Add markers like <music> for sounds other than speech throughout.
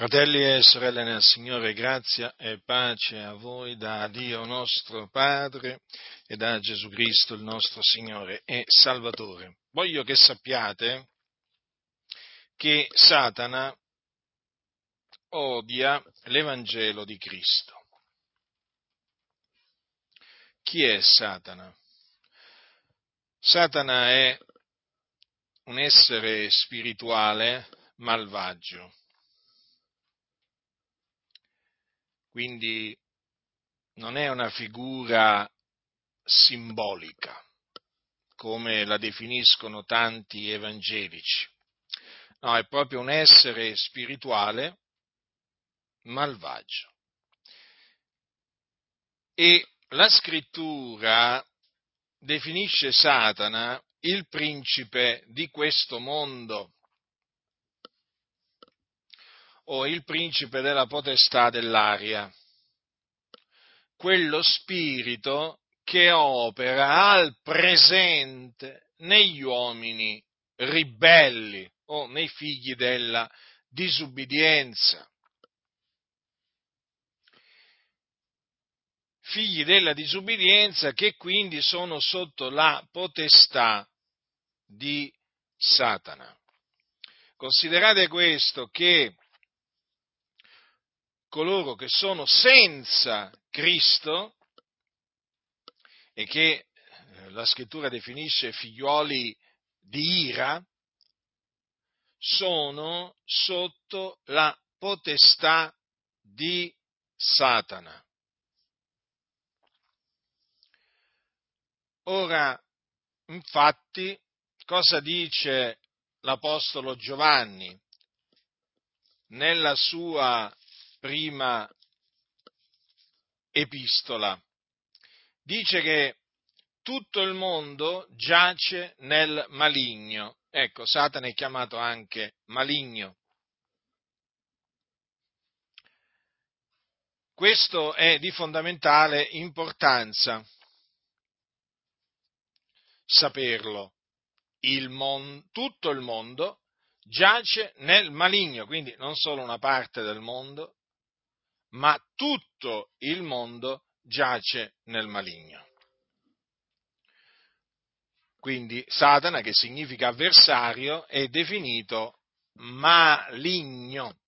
Fratelli e sorelle nel Signore, grazia e pace a voi da Dio nostro Padre e da Gesù Cristo il nostro Signore e Salvatore. Voglio che sappiate che Satana odia l'Evangelo di Cristo. Chi è Satana? Satana è un essere spirituale malvagio quindi non è una figura simbolica, come la definiscono tanti evangelici. No, è proprio un essere spirituale malvagio. E la scrittura definisce Satana il principe di questo mondo o il principe della potestà dell'aria, quello spirito che opera al presente negli uomini ribelli o nei figli della disubbidienza. Figli della disubbidienza che quindi sono sotto la potestà di Satana. Considerate questo che coloro che sono senza Cristo e che eh, la scrittura definisce figlioli di ira, sono sotto la potestà di Satana. Ora, infatti, cosa dice l'Apostolo Giovanni nella sua prima epistola. Dice che tutto il mondo giace nel maligno. Ecco, Satana è chiamato anche maligno. Questo è di fondamentale importanza saperlo. Il mon- tutto il mondo giace nel maligno, quindi non solo una parte del mondo, ma tutto il mondo giace nel maligno. Quindi Satana, che significa avversario, è definito maligno.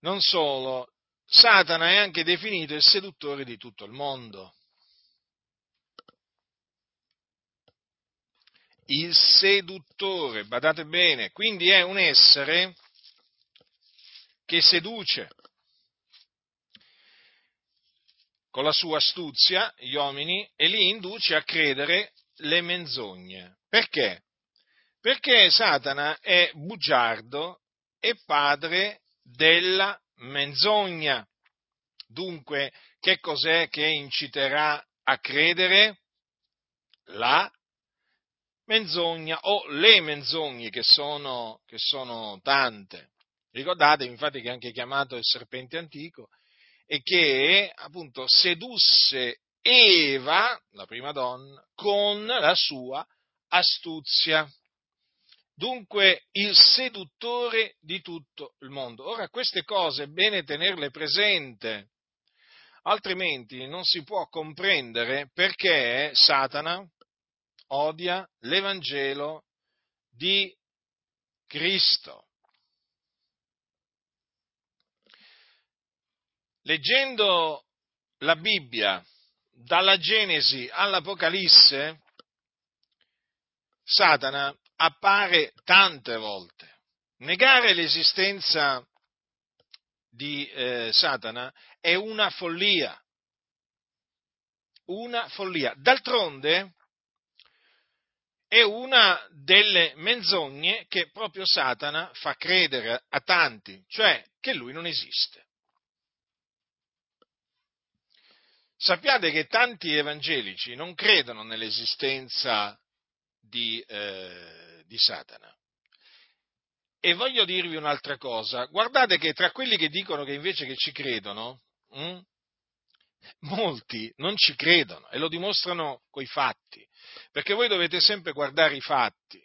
Non solo, Satana è anche definito il seduttore di tutto il mondo. Il seduttore, badate bene, quindi è un essere che seduce con la sua astuzia gli uomini e li induce a credere le menzogne. Perché? Perché Satana è bugiardo e padre della menzogna. Dunque, che cos'è che inciterà a credere? La menzogna o le menzogne che sono, che sono tante. Ricordate infatti che è anche chiamato il serpente antico e che appunto sedusse Eva, la prima donna, con la sua astuzia. Dunque il seduttore di tutto il mondo. Ora queste cose è bene tenerle presente, altrimenti non si può comprendere perché Satana odia l'Evangelo di Cristo. Leggendo la Bibbia dalla Genesi all'Apocalisse, Satana appare tante volte. Negare l'esistenza di eh, Satana è una follia. Una follia. D'altronde è una delle menzogne che proprio Satana fa credere a tanti, cioè che lui non esiste. Sappiate che tanti evangelici non credono nell'esistenza di, eh, di Satana. E voglio dirvi un'altra cosa, guardate che tra quelli che dicono che invece che ci credono, mh, hm, molti non ci credono e lo dimostrano coi fatti, perché voi dovete sempre guardare i fatti,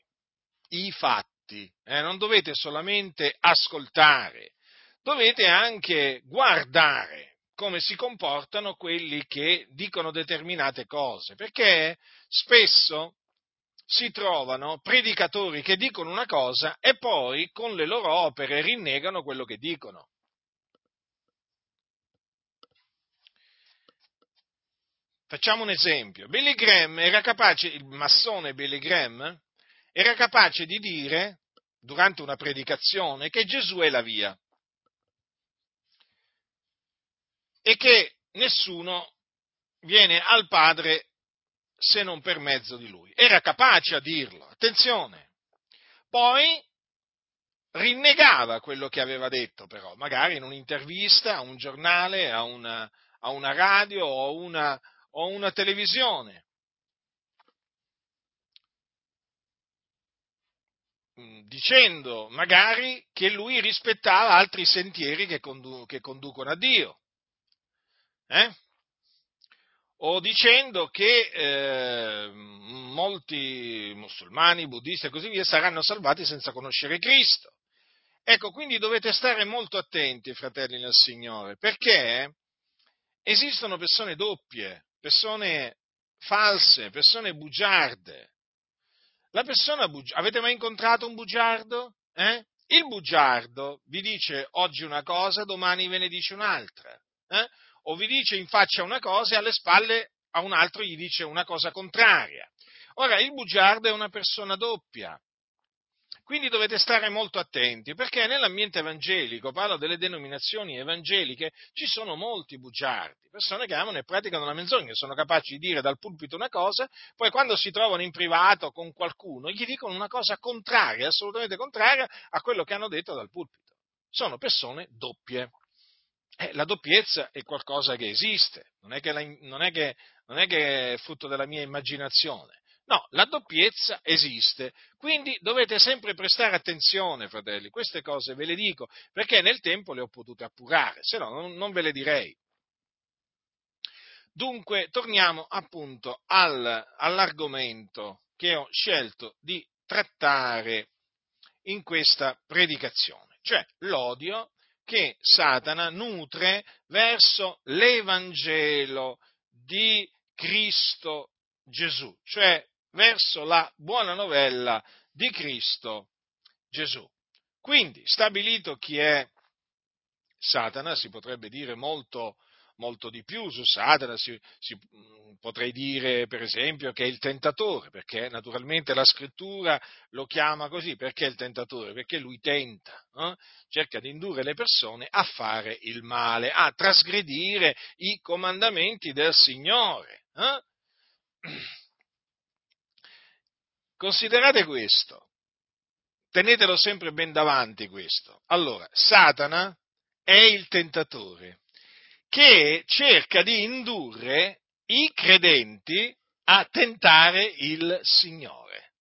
i fatti. eh, non dovete solamente ascoltare, dovete anche guardare come si comportano quelli che dicono determinate cose, perché spesso si trovano predicatori che dicono una cosa e poi con le loro opere rinnegano quello che dicono. Facciamo un esempio. Billy Graham era capace, il massone Billy Graham, era capace di dire durante una predicazione che Gesù è la via e che nessuno viene al Padre se non per mezzo di lui. Era capace a dirlo, attenzione. Poi rinnegava quello che aveva detto, però, magari in un'intervista a un giornale, a una, a una radio o una, o una televisione. Mm, dicendo magari che lui rispettava altri sentieri che, condu- che conducono a Dio. Eh? o dicendo che eh, molti musulmani, buddisti e così via saranno salvati senza conoscere Cristo. Ecco, quindi dovete stare molto attenti, fratelli nel Signore, perché esistono persone doppie, persone false, persone bugiarde. La persona bugiarda, avete mai incontrato un bugiardo? Eh? Il bugiardo vi dice oggi una cosa, domani ve ne dice un'altra. Eh? O vi dice in faccia una cosa e alle spalle a un altro gli dice una cosa contraria. Ora, il bugiardo è una persona doppia, quindi dovete stare molto attenti, perché nell'ambiente evangelico, parlo delle denominazioni evangeliche, ci sono molti bugiardi, persone che amano e praticano la menzogna, sono capaci di dire dal pulpito una cosa, poi quando si trovano in privato con qualcuno gli dicono una cosa contraria, assolutamente contraria a quello che hanno detto dal pulpito. Sono persone doppie. Eh, la doppiezza è qualcosa che esiste, non è che, la, non, è che, non è che è frutto della mia immaginazione. No, la doppiezza esiste, quindi dovete sempre prestare attenzione, fratelli, queste cose ve le dico, perché nel tempo le ho potute appurare, se no non, non ve le direi. Dunque, torniamo appunto al, all'argomento che ho scelto di trattare in questa predicazione, cioè l'odio che Satana nutre verso l'Evangelo di Cristo Gesù, cioè verso la buona novella di Cristo Gesù. Quindi, stabilito chi è Satana, si potrebbe dire molto molto di più su Satana, si, si, mm, potrei dire per esempio che è il tentatore, perché naturalmente la scrittura lo chiama così, perché il tentatore? Perché lui tenta, eh? cerca di indurre le persone a fare il male, a trasgredire i comandamenti del Signore. Eh? <clears throat> Considerate questo, tenetelo sempre ben davanti questo. Allora, Satana è il tentatore che cerca di indurre i credenti a tentare il Signore.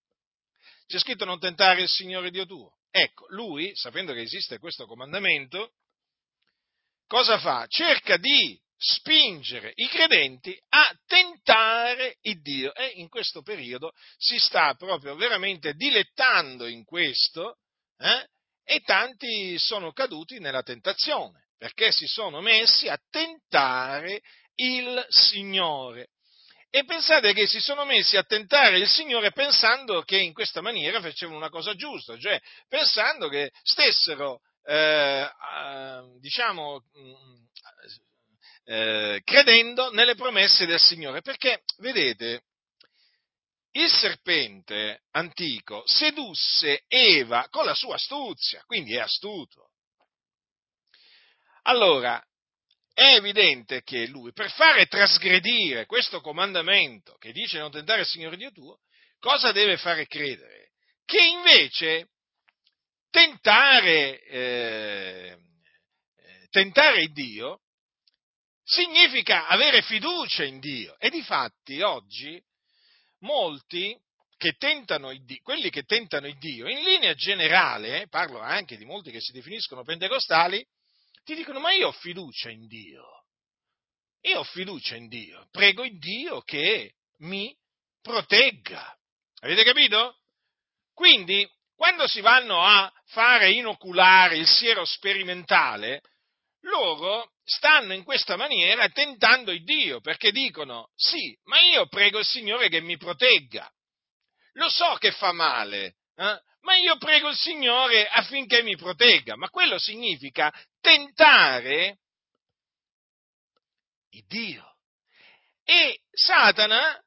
C'è scritto non tentare il Signore Dio tuo. Ecco, lui, sapendo che esiste questo comandamento, cosa fa? Cerca di spingere i credenti a tentare il Dio e in questo periodo si sta proprio veramente dilettando in questo eh? e tanti sono caduti nella tentazione perché si sono messi a tentare il Signore. E pensate che si sono messi a tentare il Signore pensando che in questa maniera facevano una cosa giusta, cioè pensando che stessero, eh, diciamo, mm, eh, credendo nelle promesse del Signore. Perché, vedete, il serpente antico sedusse Eva con la sua astuzia, quindi è astuto. Allora, è evidente che lui, per fare trasgredire questo comandamento che dice non tentare il Signore Dio tuo, cosa deve fare credere? Che invece tentare, eh, tentare Dio significa avere fiducia in Dio. E di fatti oggi molti che tentano il Dio, quelli che tentano il Dio, in linea generale, parlo anche di molti che si definiscono pentecostali, ti dicono ma io ho fiducia in Dio, io ho fiducia in Dio, prego il Dio che mi protegga. Avete capito? Quindi quando si vanno a fare inoculare il siero sperimentale, loro stanno in questa maniera tentando il Dio, perché dicono, sì, ma io prego il Signore che mi protegga. Lo so che fa male, eh? Ma io prego il Signore affinché mi protegga. Ma quello significa tentare il Dio. E Satana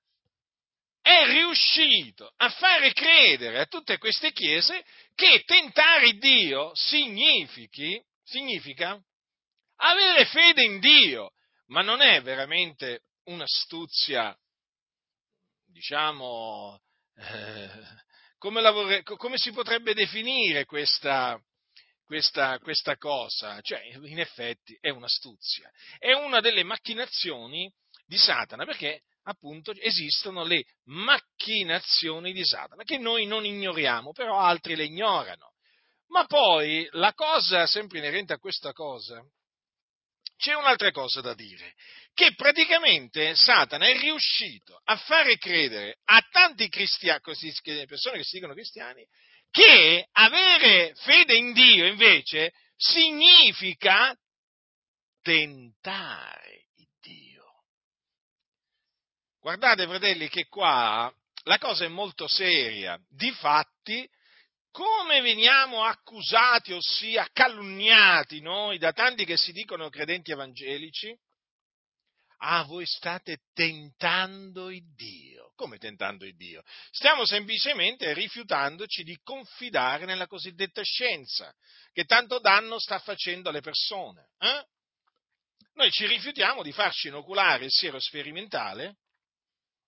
è riuscito a fare credere a tutte queste chiese che tentare Dio significhi, significa avere fede in Dio, ma non è veramente un'astuzia, diciamo, eh, come, lavore, come, si potrebbe definire questa, questa, questa cosa? Cioè, in effetti è un'astuzia, è una delle macchinazioni di Satana, perché appunto esistono le macchinazioni di Satana, che noi non ignoriamo, però altri le ignorano. Ma poi la cosa sempre inerente a questa cosa c'è un'altra cosa da dire, che praticamente Satana è riuscito a fare credere a tanti cristiani, persone che si dicono cristiani, che avere fede in Dio invece significa tentare il Dio. Guardate, fratelli, che qua la cosa è molto seria. Difatti, come veniamo accusati, ossia calunniati noi da tanti che si dicono credenti evangelici? Ah, voi state tentando il Dio. Come tentando il Dio? Stiamo semplicemente rifiutandoci di confidare nella cosiddetta scienza, che tanto danno sta facendo alle persone. Eh? Noi ci rifiutiamo di farci inoculare il siero sperimentale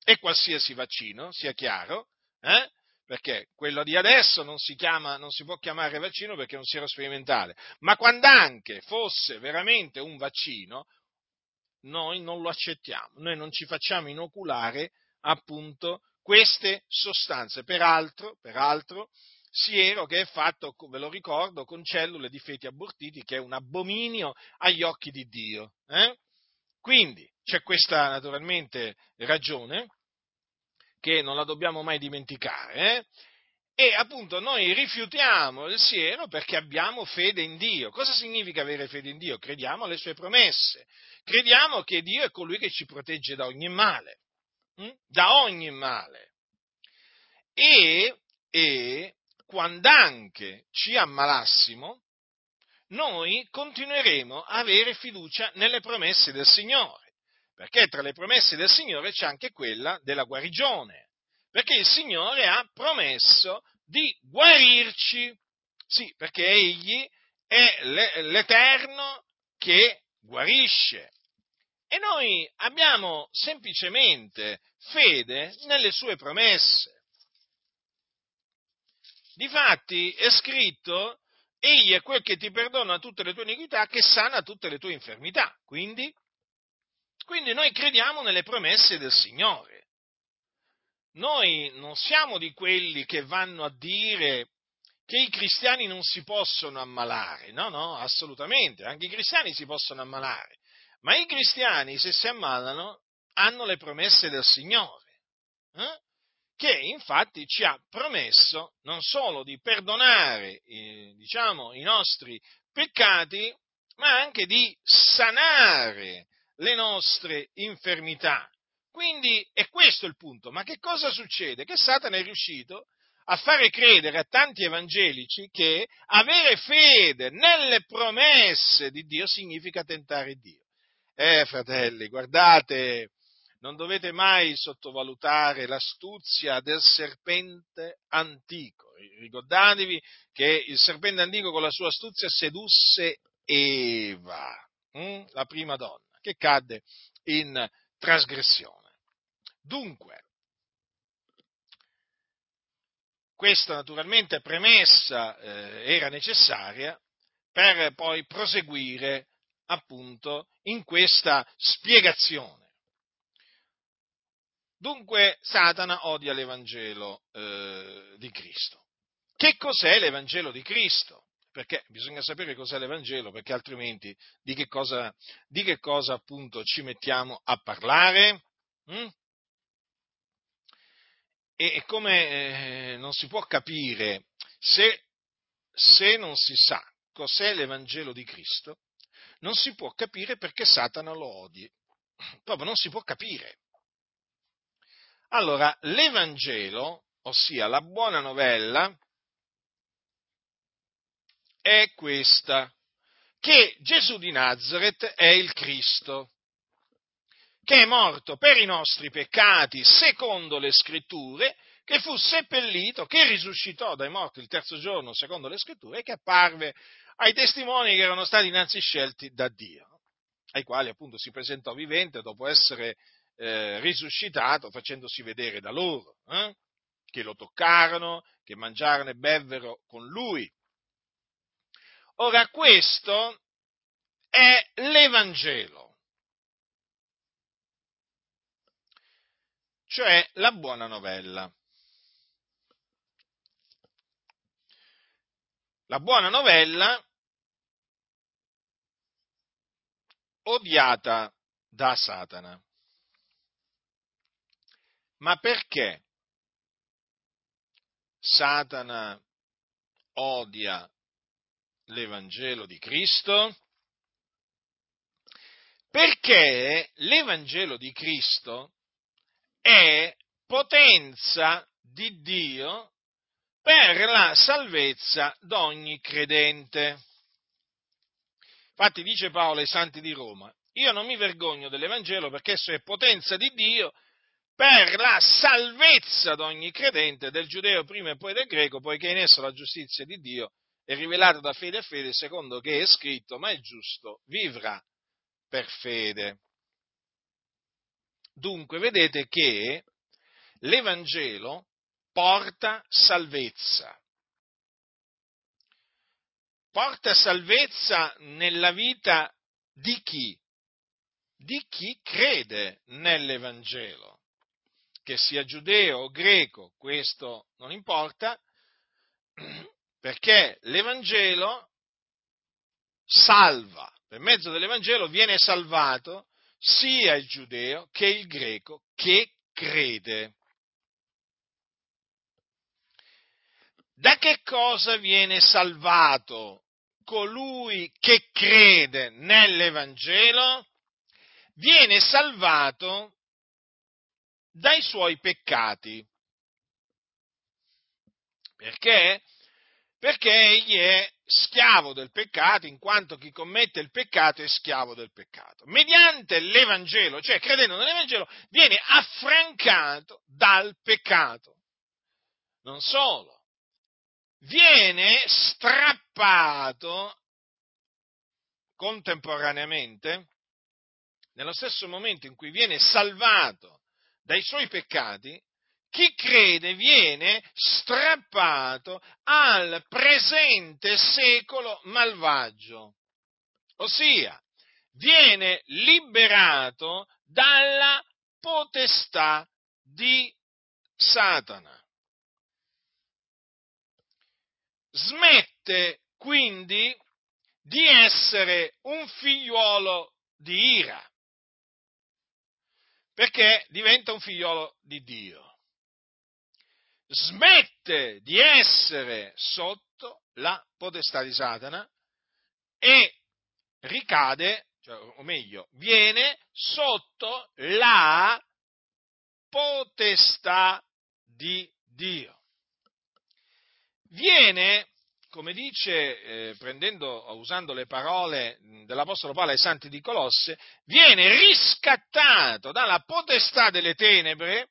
e qualsiasi vaccino, sia chiaro, eh? Perché quello di adesso non si, chiama, non si può chiamare vaccino perché è un siero sperimentale, ma quando anche fosse veramente un vaccino, noi non lo accettiamo, noi non ci facciamo inoculare appunto queste sostanze, peraltro, peraltro siero che è fatto, ve lo ricordo, con cellule di feti abortiti, che è un abominio agli occhi di Dio. Eh? Quindi c'è questa naturalmente ragione che non la dobbiamo mai dimenticare. Eh? E appunto noi rifiutiamo il siero perché abbiamo fede in Dio. Cosa significa avere fede in Dio? Crediamo alle sue promesse. Crediamo che Dio è colui che ci protegge da ogni male. Hm? Da ogni male. E, e quando anche ci ammalassimo, noi continueremo a avere fiducia nelle promesse del Signore perché tra le promesse del Signore c'è anche quella della guarigione, perché il Signore ha promesso di guarirci, sì, perché Egli è l'Eterno che guarisce. E noi abbiamo semplicemente fede nelle sue promesse. Difatti è scritto, Egli è quel che ti perdona tutte le tue iniquità, che sana tutte le tue infermità. Quindi quindi noi crediamo nelle promesse del Signore. Noi non siamo di quelli che vanno a dire che i cristiani non si possono ammalare, no, no, assolutamente, anche i cristiani si possono ammalare, ma i cristiani se si ammalano hanno le promesse del Signore, eh? che infatti ci ha promesso non solo di perdonare eh, diciamo, i nostri peccati, ma anche di sanare le nostre infermità. Quindi è questo il punto. Ma che cosa succede? Che Satana è riuscito a fare credere a tanti evangelici che avere fede nelle promesse di Dio significa tentare Dio. Eh, fratelli, guardate, non dovete mai sottovalutare l'astuzia del serpente antico. Ricordatevi che il serpente antico con la sua astuzia sedusse Eva, hm? la prima donna che cadde in trasgressione. Dunque, questa naturalmente premessa eh, era necessaria per poi proseguire appunto in questa spiegazione. Dunque Satana odia l'Evangelo eh, di Cristo. Che cos'è l'Evangelo di Cristo? Perché bisogna sapere cos'è l'Evangelo, perché altrimenti di che cosa, di che cosa appunto ci mettiamo a parlare? Mm? E, come eh, non si può capire se, se non si sa cos'è l'Evangelo di Cristo, non si può capire perché Satana lo odi. Proprio non si può capire. Allora, l'Evangelo, ossia la buona novella, è questa, che Gesù di Nazareth è il Cristo, che è morto per i nostri peccati secondo le scritture, che fu seppellito, che risuscitò dai morti il terzo giorno secondo le scritture e che apparve ai testimoni che erano stati innanzi scelti da Dio, ai quali appunto si presentò vivente dopo essere eh, risuscitato facendosi vedere da loro, eh? che lo toccarono, che mangiarono e bevvero con lui. Ora questo è l'Evangelo, cioè la buona novella. La buona novella odiata da Satana. Ma perché Satana odia l'Evangelo di Cristo? Perché l'Evangelo di Cristo è potenza di Dio per la salvezza d'ogni credente. Infatti dice Paolo ai santi di Roma, io non mi vergogno dell'Evangelo perché esso è potenza di Dio per la salvezza d'ogni credente, del giudeo prima e poi del greco, poiché in esso la giustizia di Dio è rivelata da fede a fede, secondo che è scritto, ma è giusto, vivrà per fede. Dunque vedete che l'Evangelo porta salvezza. Porta salvezza nella vita di chi? Di chi crede nell'Evangelo, che sia giudeo o greco, questo non importa, <clears throat> perché l'Evangelo salva, per mezzo dell'Evangelo viene salvato sia il giudeo che il greco che crede. Da che cosa viene salvato colui che crede nell'Evangelo? Viene salvato dai suoi peccati. Perché? Perché egli è schiavo del peccato, in quanto chi commette il peccato è schiavo del peccato. Mediante l'Evangelo, cioè credendo nell'Evangelo, viene affrancato dal peccato. Non solo, viene strappato contemporaneamente, nello stesso momento in cui viene salvato dai suoi peccati, chi crede viene strappato al presente secolo malvagio, ossia viene liberato dalla potestà di Satana. smette quindi di essere un figliuolo di ira, perché diventa un figliuolo di Dio. Smette di essere sotto la potestà di Satana e ricade, cioè, o meglio, viene sotto la potestà di Dio. Viene, come dice, eh, prendendo, usando le parole dell'Apostolo Paolo ai Santi di Colosse, viene riscattato dalla potestà delle tenebre,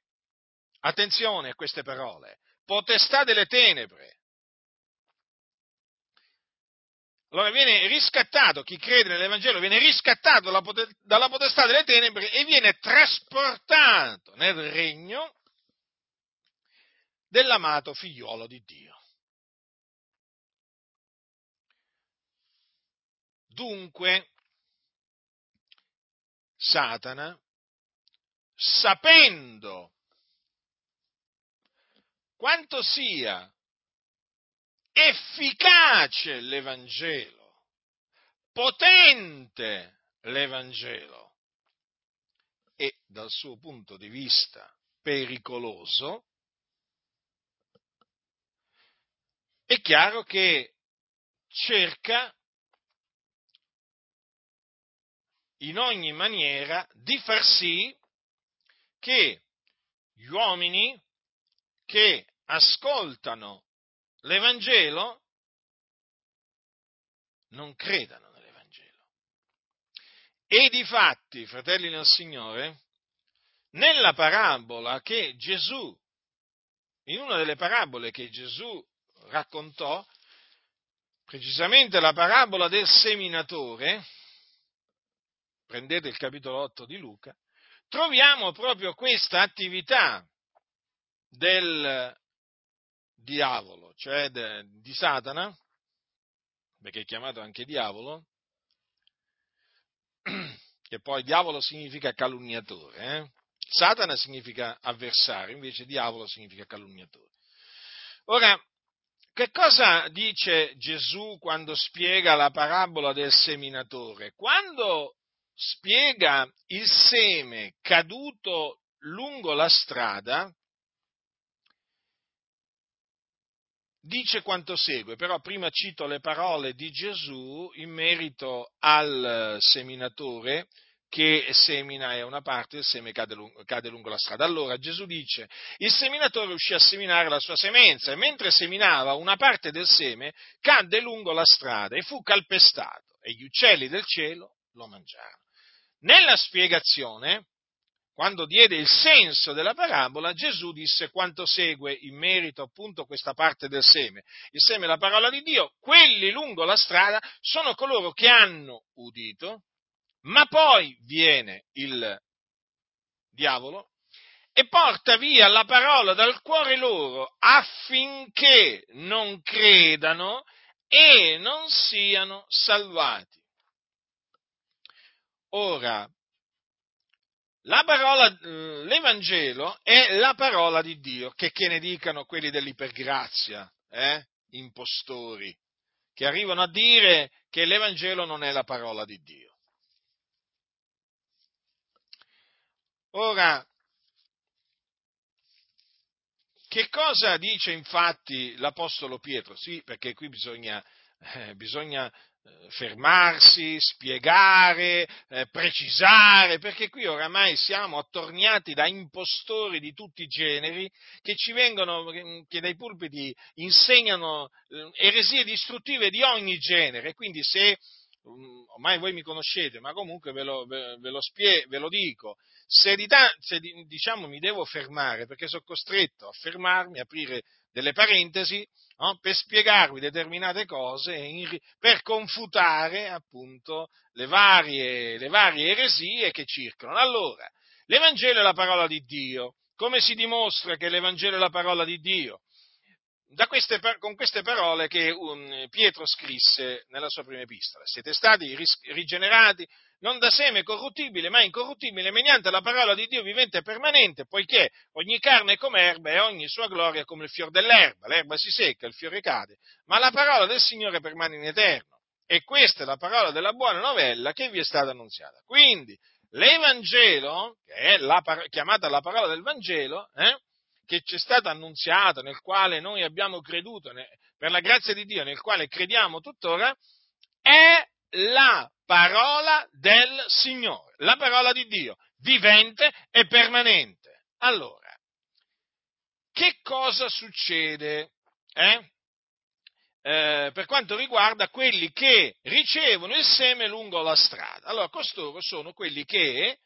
attenzione a queste parole, potestà delle tenebre. Allora viene riscattato, chi crede nell'Evangelo viene riscattato dalla potestà delle tenebre e viene trasportato nel regno dell'amato figliuolo di Dio. Dunque, Satana, sapendo quanto sia efficace l'Evangelo, potente l'Evangelo e dal suo punto di vista pericoloso, e chiaro che cerca in ogni maniera di far sì che gli uomini che ascoltano l'Evangelo non credano nell'Evangelo. E di fatti, fratelli nel Signore, nella parabola che Gesù, in una delle parabole che Gesù raccontò, precisamente la parabola del seminatore, prendete il capitolo 8 di Luca, troviamo proprio questa attività del diavolo, cioè de, di Satana, perché è chiamato anche diavolo, <clears throat> che poi diavolo significa calunniatore, eh? Satana significa avversario, invece diavolo significa calunniatore. Ora, che cosa dice Gesù quando spiega la parabola del seminatore? Quando spiega il seme caduto lungo la strada, dice quanto segue, però prima cito le parole di Gesù in merito al seminatore che semina è una parte, il seme cade, cade, lungo la strada. Allora Gesù dice, il seminatore uscì a seminare la sua semenza e mentre seminava una parte del seme cadde lungo la strada e fu calpestato e gli uccelli del cielo lo mangiarono. Nella spiegazione quando diede il senso della parabola, Gesù disse quanto segue in merito appunto a questa parte del seme. Il seme è la parola di Dio, quelli lungo la strada sono coloro che hanno udito, ma poi viene il diavolo e porta via la parola dal cuore loro affinché non credano e non siano salvati. Ora, la parola, eh, l'Evangelo è la parola di Dio, che, che ne dicano quelli dell'ipergrazia, eh? impostori, che arrivano a dire che l'Evangelo non è la parola di Dio. Ora, che cosa dice infatti l'Apostolo Pietro? Sì, perché qui bisogna, eh, bisogna fermarsi, spiegare, eh, precisare, perché qui oramai siamo attorniati da impostori di tutti i generi che ci vengono, che dai pulpiti insegnano eh, eresie distruttive di ogni genere, quindi se um, ormai voi mi conoscete, ma comunque ve lo, ve, ve lo, spie, ve lo dico, se, di ta, se diciamo mi devo fermare perché sono costretto a fermarmi, aprire delle parentesi, no? per spiegarvi determinate cose, in, per confutare appunto le varie, le varie eresie che circolano. Allora, l'Evangelo è la parola di Dio. Come si dimostra che l'Evangelo è la parola di Dio? Queste, con queste parole che Pietro scrisse nella sua prima epistola. Siete stati rigenerati non da seme corruttibile, ma incorruttibile, mediante la parola di Dio vivente e permanente, poiché ogni carne è come erba e ogni sua gloria è come il fior dell'erba. L'erba si secca, il fiore cade, ma la parola del Signore permane in eterno. E questa è la parola della buona novella che vi è stata annunziata. Quindi, l'Evangelo, che è la, chiamata la parola del Vangelo, eh, che ci è stata annunziata, nel quale noi abbiamo creduto, per la grazia di Dio, nel quale crediamo tuttora, è la parola del Signore, la parola di Dio, vivente e permanente. Allora, che cosa succede eh? Eh, per quanto riguarda quelli che ricevono il seme lungo la strada? Allora, costoro sono quelli che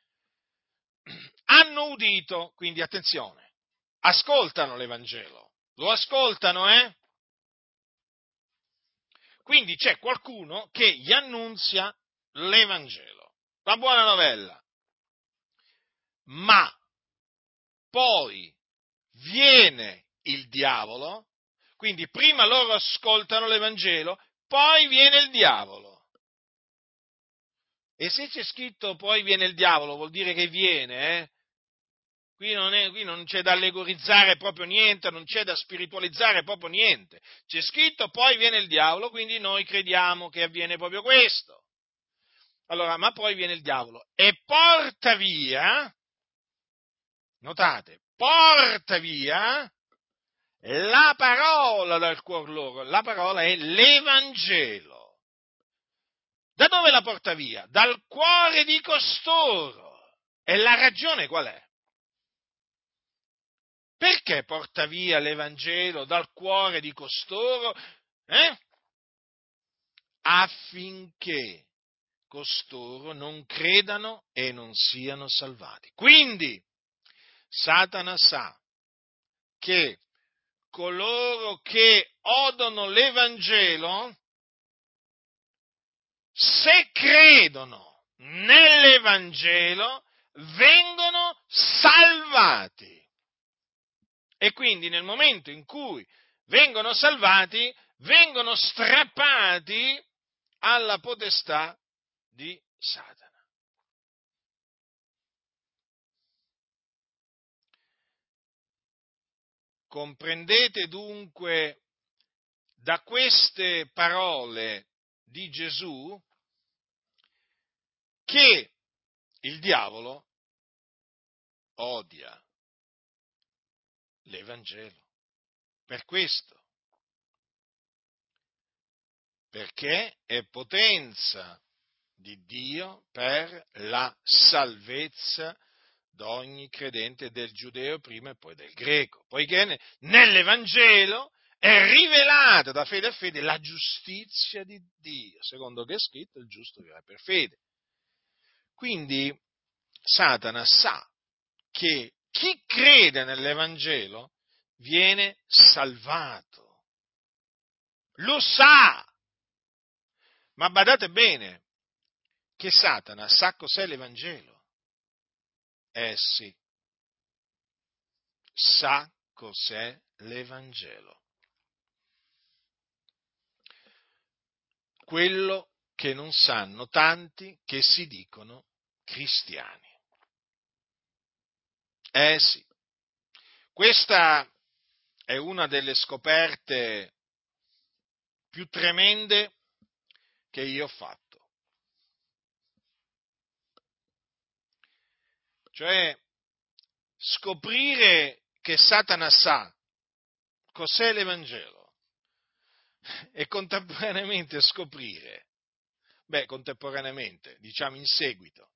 hanno udito, quindi attenzione, ascoltano l'Evangelo, lo ascoltano, eh? Quindi c'è qualcuno che gli annunzia l'Evangelo, la buona novella. Ma poi viene il diavolo, quindi prima loro ascoltano l'Evangelo, poi viene il diavolo. E se c'è scritto poi viene il diavolo, vuol dire che viene, eh? Qui non, è, qui non, c'è da allegorizzare proprio niente, non c'è da spiritualizzare proprio niente. C'è scritto poi viene il diavolo, quindi noi crediamo che avviene proprio questo. Allora, ma poi viene il diavolo e porta via, notate, porta via la parola dal cuor loro. La parola è l'Evangelo. Da dove la porta via? Dal cuore di costoro. E la ragione qual è? Perché porta via l'Evangelo dal cuore di costoro? Eh? Affinché costoro non credano e non siano salvati. Quindi Satana sa che coloro che odono l'Evangelo, se credono nell'Evangelo, vengono salvati. E quindi nel momento in cui vengono salvati, vengono strappati alla potestà di Satana. Comprendete dunque da queste parole di Gesù che il diavolo odia l'Evangelo. Per questo. Perché è potenza di Dio per la salvezza d'ogni credente del giudeo prima e poi del greco, poiché nell'Evangelo è rivelata da fede a fede la giustizia di Dio, secondo che è scritto il giusto vivrà per fede. Quindi Satana sa che chi crede nell'Evangelo viene salvato. Lo sa. Ma badate bene che Satana sa cos'è l'Evangelo. Eh sì, sa cos'è l'Evangelo. Quello che non sanno tanti che si dicono cristiani. Eh sì, questa è una delle scoperte più tremende che io ho fatto. Cioè, scoprire che Satana sa cos'è l'Evangelo e contemporaneamente scoprire, beh, contemporaneamente, diciamo in seguito,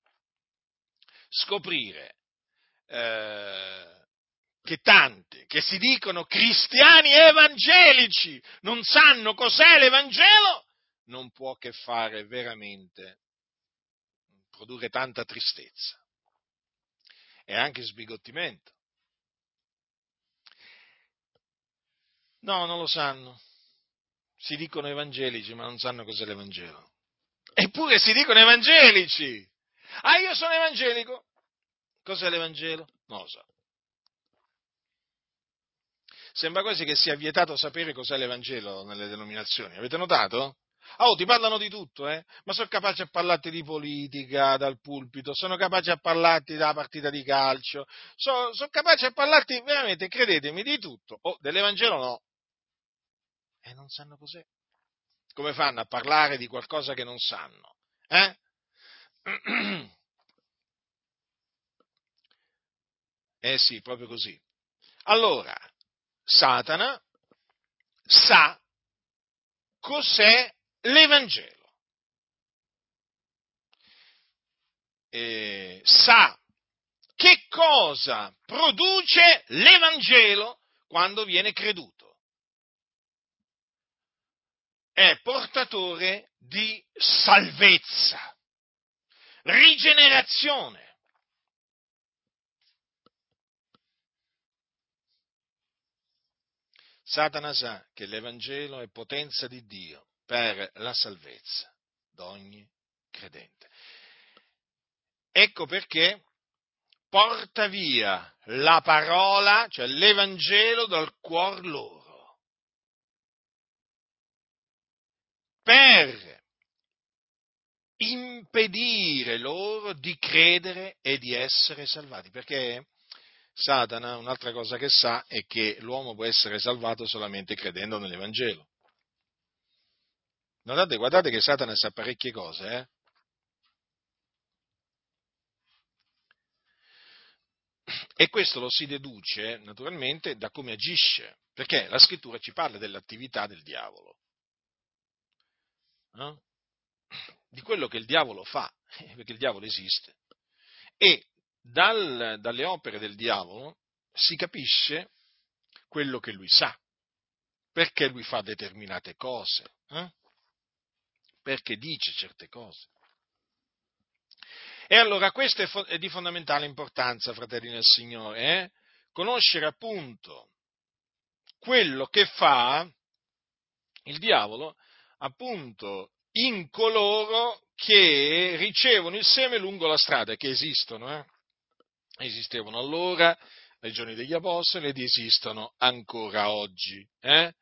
scoprire eh, che tanti che si dicono cristiani evangelici non sanno cos'è l'Evangelo, non può che fare veramente produrre tanta tristezza e anche sbigottimento. No, non lo sanno. Si dicono evangelici, ma non sanno cos'è l'Evangelo. Eppure si dicono evangelici. Ah, io sono evangelico. Cos'è l'Evangelo? Non lo so. Sembra quasi che sia vietato sapere cos'è l'Evangelo nelle denominazioni. Avete notato? Oh, ti parlano di tutto, eh? Ma sono capaci a parlarti di politica dal pulpito, sono capaci a parlarti della partita di calcio, sono, sono capaci a parlarti veramente, credetemi, di tutto. Oh, dell'Evangelo no. E non sanno cos'è. Come fanno a parlare di qualcosa che non sanno? Eh? <clears throat> Eh sì, proprio così. Allora, Satana sa cos'è l'Evangelo. Eh, sa che cosa produce l'Evangelo quando viene creduto. È portatore di salvezza, rigenerazione. Satana sa che l'Evangelo è potenza di Dio per la salvezza d'ogni credente. Ecco perché porta via la parola, cioè l'Evangelo dal cuor loro, per impedire loro di credere e di essere salvati, perché Satana, un'altra cosa che sa è che l'uomo può essere salvato solamente credendo nell'Evangelo. Notate, guardate che Satana sa parecchie cose, eh? E questo lo si deduce naturalmente da come agisce. Perché la scrittura ci parla dell'attività del diavolo, no? di quello che il diavolo fa, perché il diavolo esiste. E dal, dalle opere del diavolo si capisce quello che lui sa, perché lui fa determinate cose, eh? Perché dice certe cose. E allora questo è, di fondamentale importanza, fratelli del Signore, eh? conoscere appunto quello che fa il diavolo appunto in coloro che ricevono il seme lungo la strada, che esistono, eh? esistevano allora, ai giorni degli Apostoli, ed esistono ancora oggi. Eh?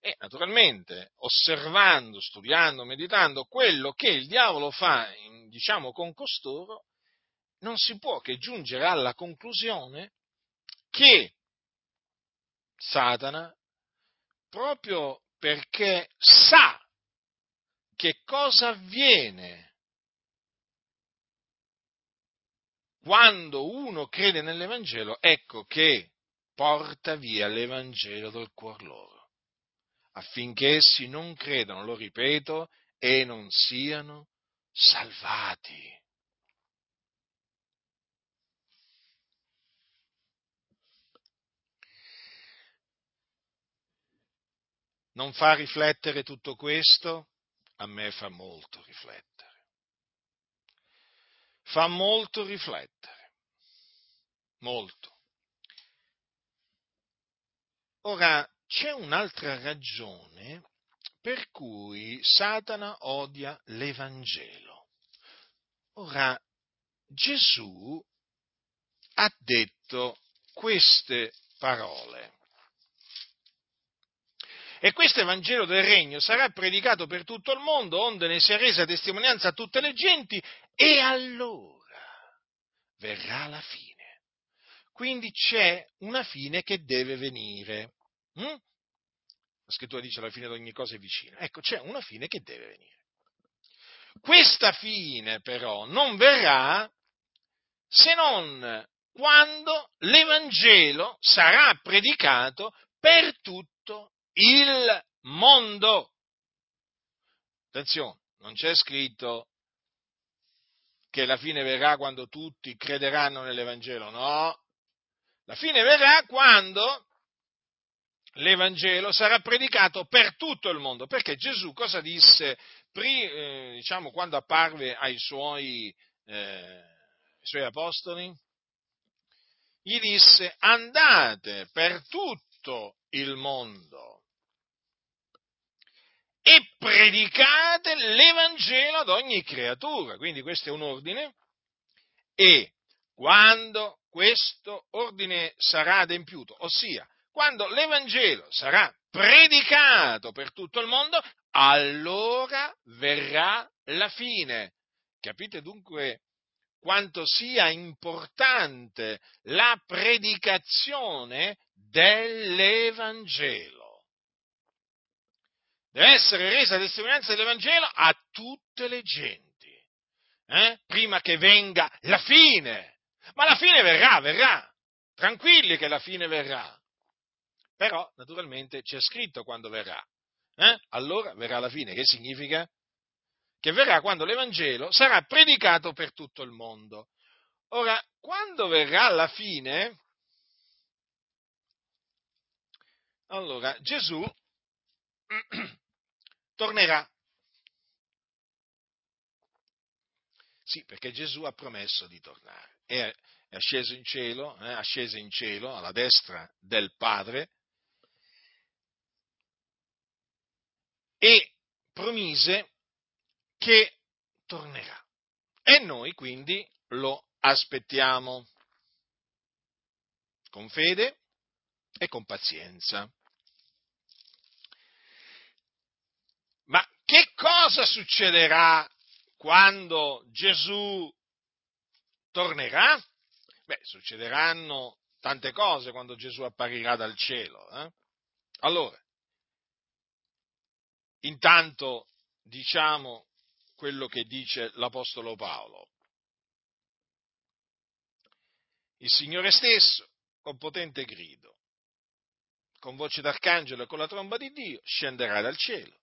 E naturalmente, osservando, studiando, meditando quello che il diavolo fa, diciamo, con costoro, non si può che giungere alla conclusione che Satana, proprio perché sa che cosa avviene quando uno crede nell'Evangelo, ecco che porta via l'Evangelo dal cuor loro, affinché essi non credano, lo ripeto, e non siano salvati. Non fa riflettere tutto questo? A me fa molto riflettere. Fa molto riflettere. Molto. Ora, c'è un'altra ragione per cui Satana odia l'Evangelo. Ora, Gesù ha detto queste parole. E questo Evangelo del Regno sarà predicato per tutto il mondo, onde ne sia resa testimonianza a tutte le genti, e allora verrà la fine. Quindi c'è una fine che deve venire. Hm? La scrittura dice la fine di ogni cosa è vicina. Ecco, c'è una fine che deve venire. Questa fine però non verrà se non quando l'Evangelo sarà predicato per tutto il mondo. Attenzione, non c'è scritto che la fine verrà quando tutti crederanno nell'Evangelo, no. La fine verrà quando l'Evangelo sarà predicato per tutto il mondo. Perché Gesù cosa disse eh, diciamo, quando apparve ai suoi, eh, ai suoi apostoli? Gli disse andate per tutto il mondo e predicate l'Evangelo ad ogni creatura. Quindi questo è un ordine e quando questo ordine sarà adempiuto, ossia quando l'Evangelo sarà predicato per tutto il mondo, allora verrà la fine. Capite dunque quanto sia importante la predicazione dell'Evangelo deve essere resa testimonianza dell'Evangelo a tutte le genti, eh? prima che venga la fine. Ma la fine verrà, verrà. Tranquilli che la fine verrà. Però, naturalmente, c'è scritto quando verrà. Eh? Allora verrà la fine. Che significa? Che verrà quando l'Evangelo sarà predicato per tutto il mondo. Ora, quando verrà la fine, allora Gesù <clears throat> tornerà. Sì, perché Gesù ha promesso di tornare. È, è sceso in cielo, eh, asceso in cielo alla destra del Padre e promise che tornerà. E noi quindi lo aspettiamo con fede e con pazienza. Ma che cosa succederà quando Gesù tornerà? Beh, succederanno tante cose quando Gesù apparirà dal cielo. Eh? Allora, intanto diciamo quello che dice l'Apostolo Paolo. Il Signore stesso, con potente grido, con voce d'arcangelo e con la tromba di Dio, scenderà dal cielo.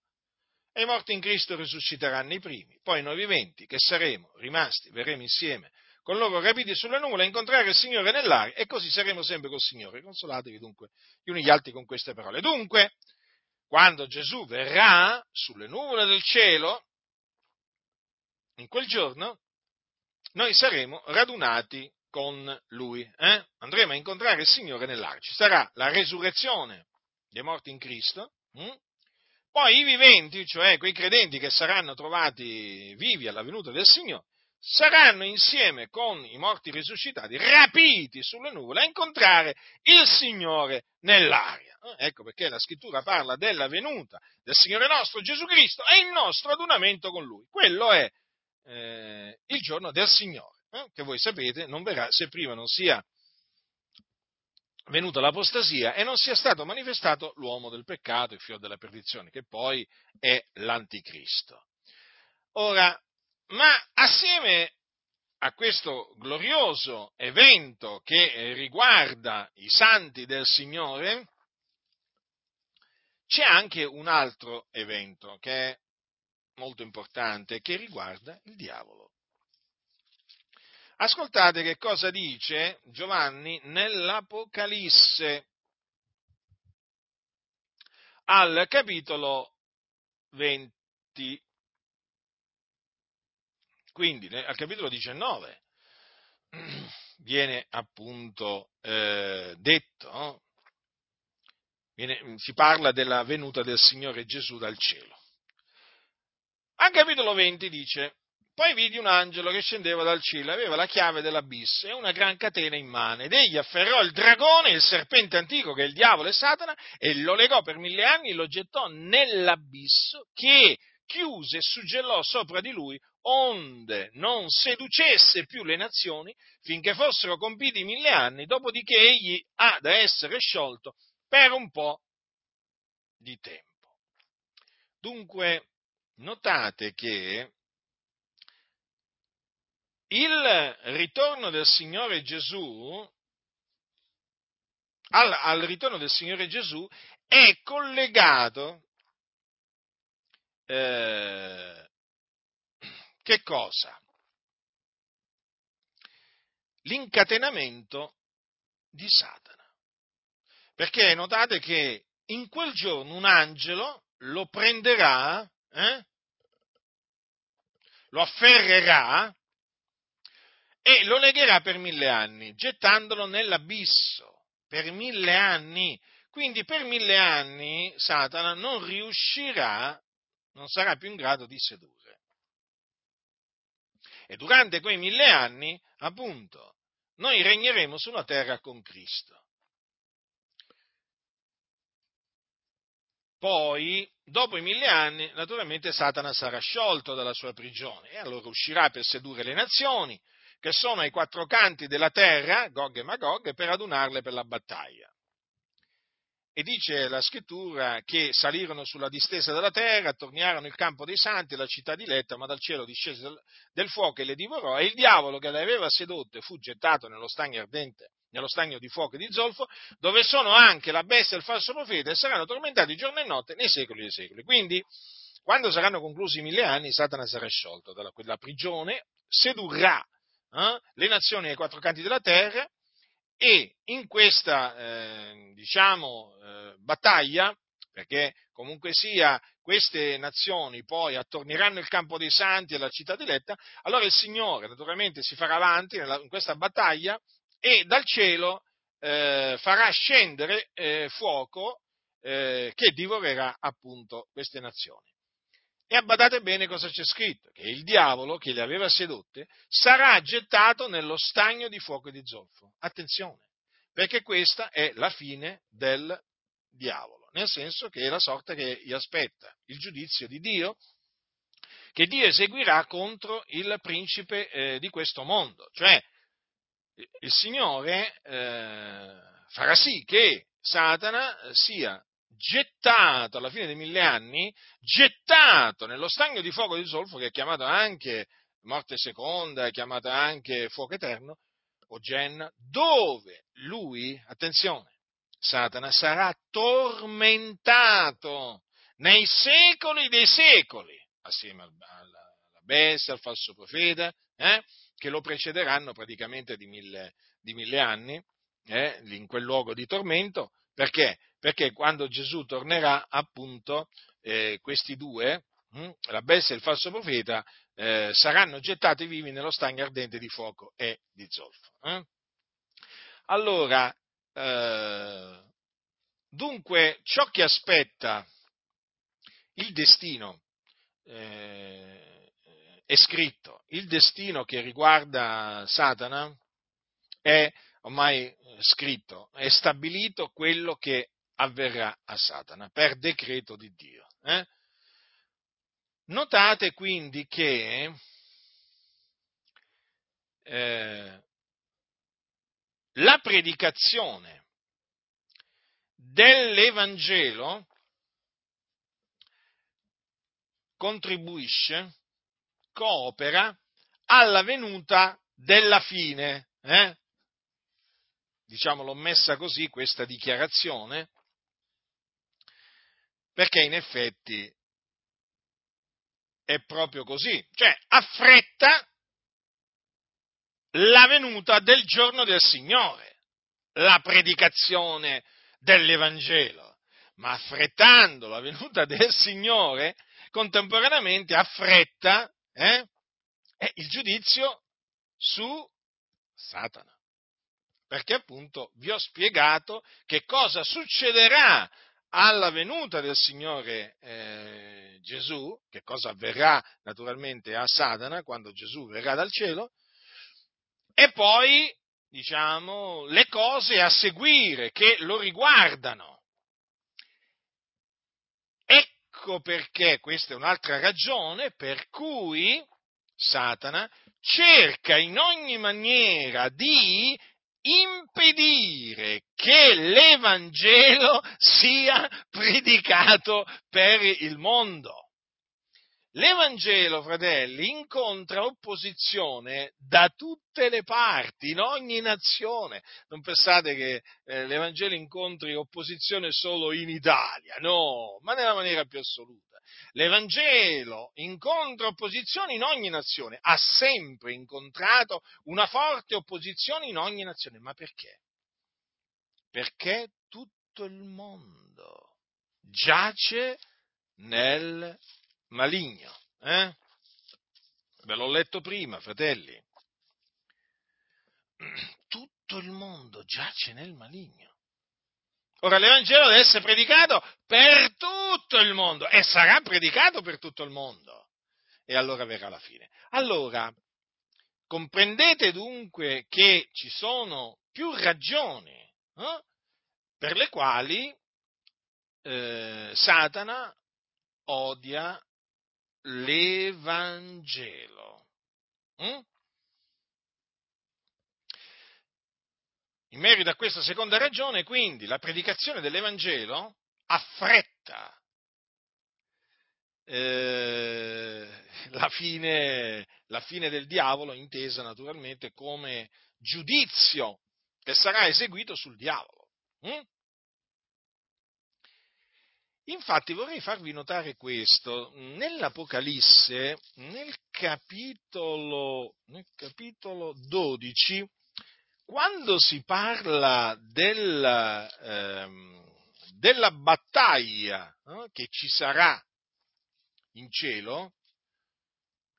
E i morti in Cristo risusciteranno i primi, poi noi viventi, che saremo rimasti, verremo insieme con loro rapiti sulle nuvole a incontrare il Signore nell'aria e così saremo sempre col Signore. Consolatevi dunque gli uni gli altri con queste parole. Dunque, quando Gesù verrà sulle nuvole del cielo, in quel giorno, noi saremo radunati con lui. Eh? Andremo a incontrare il Signore nell'aria. Ci sarà la resurrezione dei morti in Cristo. Hm? Poi i viventi, cioè quei credenti che saranno trovati vivi alla venuta del Signore, saranno insieme con i morti risuscitati rapiti sulle nuvole a incontrare il Signore nell'aria. Eh, ecco perché la scrittura parla della venuta del Signore nostro Gesù Cristo e il nostro adunamento con Lui. Quello è eh, il giorno del Signore eh, che voi sapete non verrà se prima non sia venuta l'apostasia e non sia stato manifestato l'uomo del peccato, il fiore della perdizione, che poi è l'anticristo. Ora, ma assieme a questo glorioso evento che riguarda i santi del Signore, c'è anche un altro evento che è molto importante, che riguarda il diavolo. Ascoltate che cosa dice Giovanni nell'Apocalisse al capitolo 20. Quindi al capitolo 19 viene appunto eh, detto, viene, si parla della venuta del Signore Gesù dal cielo. Al capitolo 20 dice, poi vidi un angelo che scendeva dal cielo, aveva la chiave dell'abisso e una gran catena in mano, ed egli afferrò il dragone, il serpente antico che è il diavolo e Satana, e lo legò per mille anni e lo gettò nell'abisso che chiuse e suggellò sopra di lui, onde non seducesse più le nazioni finché fossero compiti mille anni, dopodiché egli ha da essere sciolto per un po' di tempo. Dunque, notate che il ritorno del Signore Gesù, al, al ritorno del Signore Gesù è collegato eh, che cosa? L'incatenamento di Satana. Perché notate che in quel giorno un angelo lo prenderà, eh? lo afferrerà e lo legherà per mille anni, gettandolo nell'abisso per mille anni. Quindi per mille anni Satana non riuscirà, non sarà più in grado di sedurre. E durante quei mille anni, appunto, noi regneremo sulla terra con Cristo. Poi, dopo i mille anni, naturalmente Satana sarà sciolto dalla sua prigione e allora uscirà per sedurre le nazioni, che sono ai quattro canti della terra, Gog e Magog, per adunarle per la battaglia. E dice la scrittura che salirono sulla distesa della terra, attorniarono il campo dei santi, la città diletta, ma dal cielo discese del fuoco e le divorò, e il diavolo che le aveva sedotte fu gettato nello stagno ardente, nello stagno di fuoco e di zolfo, dove sono anche la bestia e il falso profeta, e saranno tormentati giorno e notte nei secoli dei secoli. Quindi, quando saranno conclusi i mille anni, Satana sarà sciolto dalla quella prigione, sedurrà eh, le nazioni ai quattro canti della terra e in questa eh, diciamo, eh, battaglia, perché comunque sia queste nazioni poi attorneranno il campo dei santi e la città diletta, allora il Signore naturalmente si farà avanti in questa battaglia e dal cielo eh, farà scendere eh, fuoco eh, che divorerà appunto queste nazioni. E abbadate bene cosa c'è scritto, che il diavolo che le aveva sedotte sarà gettato nello stagno di fuoco e di zolfo. Attenzione, perché questa è la fine del diavolo, nel senso che è la sorte che gli aspetta, il giudizio di Dio, che Dio eseguirà contro il principe eh, di questo mondo. Cioè, il Signore eh, farà sì che Satana sia gettato alla fine dei mille anni, gettato nello stagno di fuoco di zolfo, che è chiamato anche morte seconda, è chiamato anche fuoco eterno, o Gen, dove lui, attenzione, Satana sarà tormentato nei secoli dei secoli, assieme alla, bestia, al falso profeta, eh, che lo precederanno praticamente di mille, di mille anni eh, in quel luogo di tormento. Perché? Perché quando Gesù tornerà, appunto, eh, questi due, hm, la bestia e il falso profeta, eh, saranno gettati vivi nello stagno ardente di fuoco e di zolfo. Eh. Allora, eh, dunque, ciò che aspetta il destino eh, è scritto, il destino che riguarda Satana è ormai scritto, è stabilito quello che avverrà a Satana per decreto di Dio. Eh? Notate quindi che eh, la predicazione dell'Evangelo contribuisce, coopera alla venuta della fine. Eh? Diciamo, l'ho messa così questa dichiarazione, perché in effetti è proprio così, cioè affretta la venuta del giorno del Signore, la predicazione dell'Evangelo, ma affrettando la venuta del Signore, contemporaneamente affretta eh, il giudizio su Satana. Perché appunto vi ho spiegato che cosa succederà alla venuta del Signore eh, Gesù, che cosa avverrà naturalmente a Satana quando Gesù verrà dal cielo, e poi, diciamo, le cose a seguire che lo riguardano. Ecco perché, questa è un'altra ragione per cui Satana cerca in ogni maniera di impedire che l'Evangelo sia predicato per il mondo. L'Evangelo, fratelli, incontra opposizione da tutte le parti, in ogni nazione. Non pensate che eh, l'Evangelo incontri opposizione solo in Italia, no, ma nella maniera più assoluta. L'Evangelo incontra opposizione in ogni nazione, ha sempre incontrato una forte opposizione in ogni nazione. Ma perché? Perché tutto il mondo giace nel maligno. Eh? Ve l'ho letto prima, fratelli. <clears throat> Tutto il mondo giace nel maligno. Ora l'Evangelo deve essere predicato per tutto il mondo e sarà predicato per tutto il mondo. E allora verrà la fine. Allora, comprendete dunque che ci sono più ragioni eh, per le quali eh, Satana odia l'Evangelo. Mm? In merito a questa seconda ragione, quindi, la predicazione dell'Evangelo affretta eh, la, fine, la, fine, del diavolo, intesa naturalmente come giudizio che sarà eseguito sul diavolo. Mm? Infatti vorrei farvi notare questo, nell'Apocalisse, nel capitolo, nel capitolo 12, quando si parla della, ehm, della battaglia eh, che ci sarà in cielo,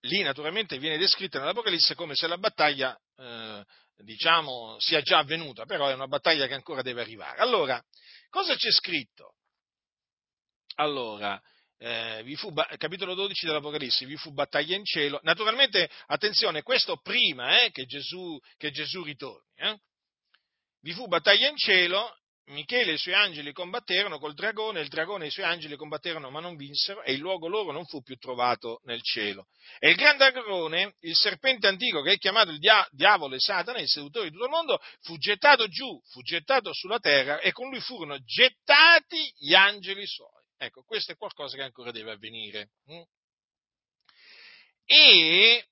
lì naturalmente viene descritta nell'Apocalisse come se la battaglia, eh, diciamo, sia già avvenuta, però è una battaglia che ancora deve arrivare. Allora, cosa c'è scritto? Allora, eh, fu, capitolo 12 dell'Apocalisse, vi fu battaglia in cielo. Naturalmente, attenzione, questo prima eh, che, Gesù, che, Gesù, ritorni. Eh. Vi fu battaglia in cielo Michele e i suoi angeli combatterono col dragone, il dragone e i suoi angeli combatterono ma non vinsero e il luogo loro non fu più trovato nel cielo. E il gran dragone, il serpente antico che è chiamato il dia- diavolo e Satana, il sedutore di tutto il mondo, fu gettato giù, fu gettato sulla terra e con lui furono gettati gli angeli suoi. Ecco, questo è qualcosa che ancora deve avvenire. Mm? E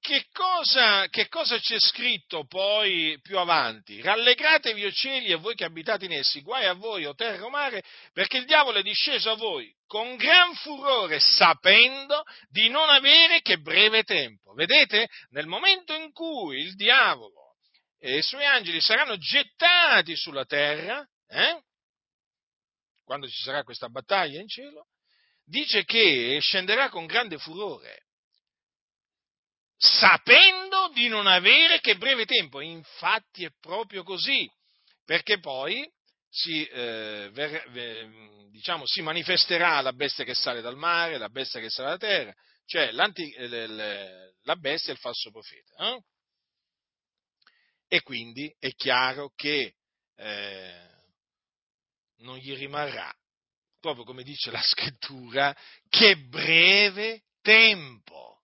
che cosa, che cosa, c'è scritto poi più avanti? Rallegratevi o cieli e voi che abitate in essi, guai a voi o terra o mare, perché il diavolo è disceso a voi con gran furore, sapendo di non avere che breve tempo. Vedete? Nel momento in cui il diavolo e i suoi angeli saranno gettati sulla terra, eh? Quando ci sarà questa battaglia in cielo, dice che scenderà con grande furore sapendo di non avere che breve tempo. Infatti è proprio così, perché poi si, eh, ver, ver, diciamo, si manifesterà la bestia che sale dal mare, la bestia che sale dalla terra, cioè la bestia e il falso profeta. Eh? E quindi è chiaro che eh, non gli rimarrà, proprio come dice la scrittura, che breve tempo.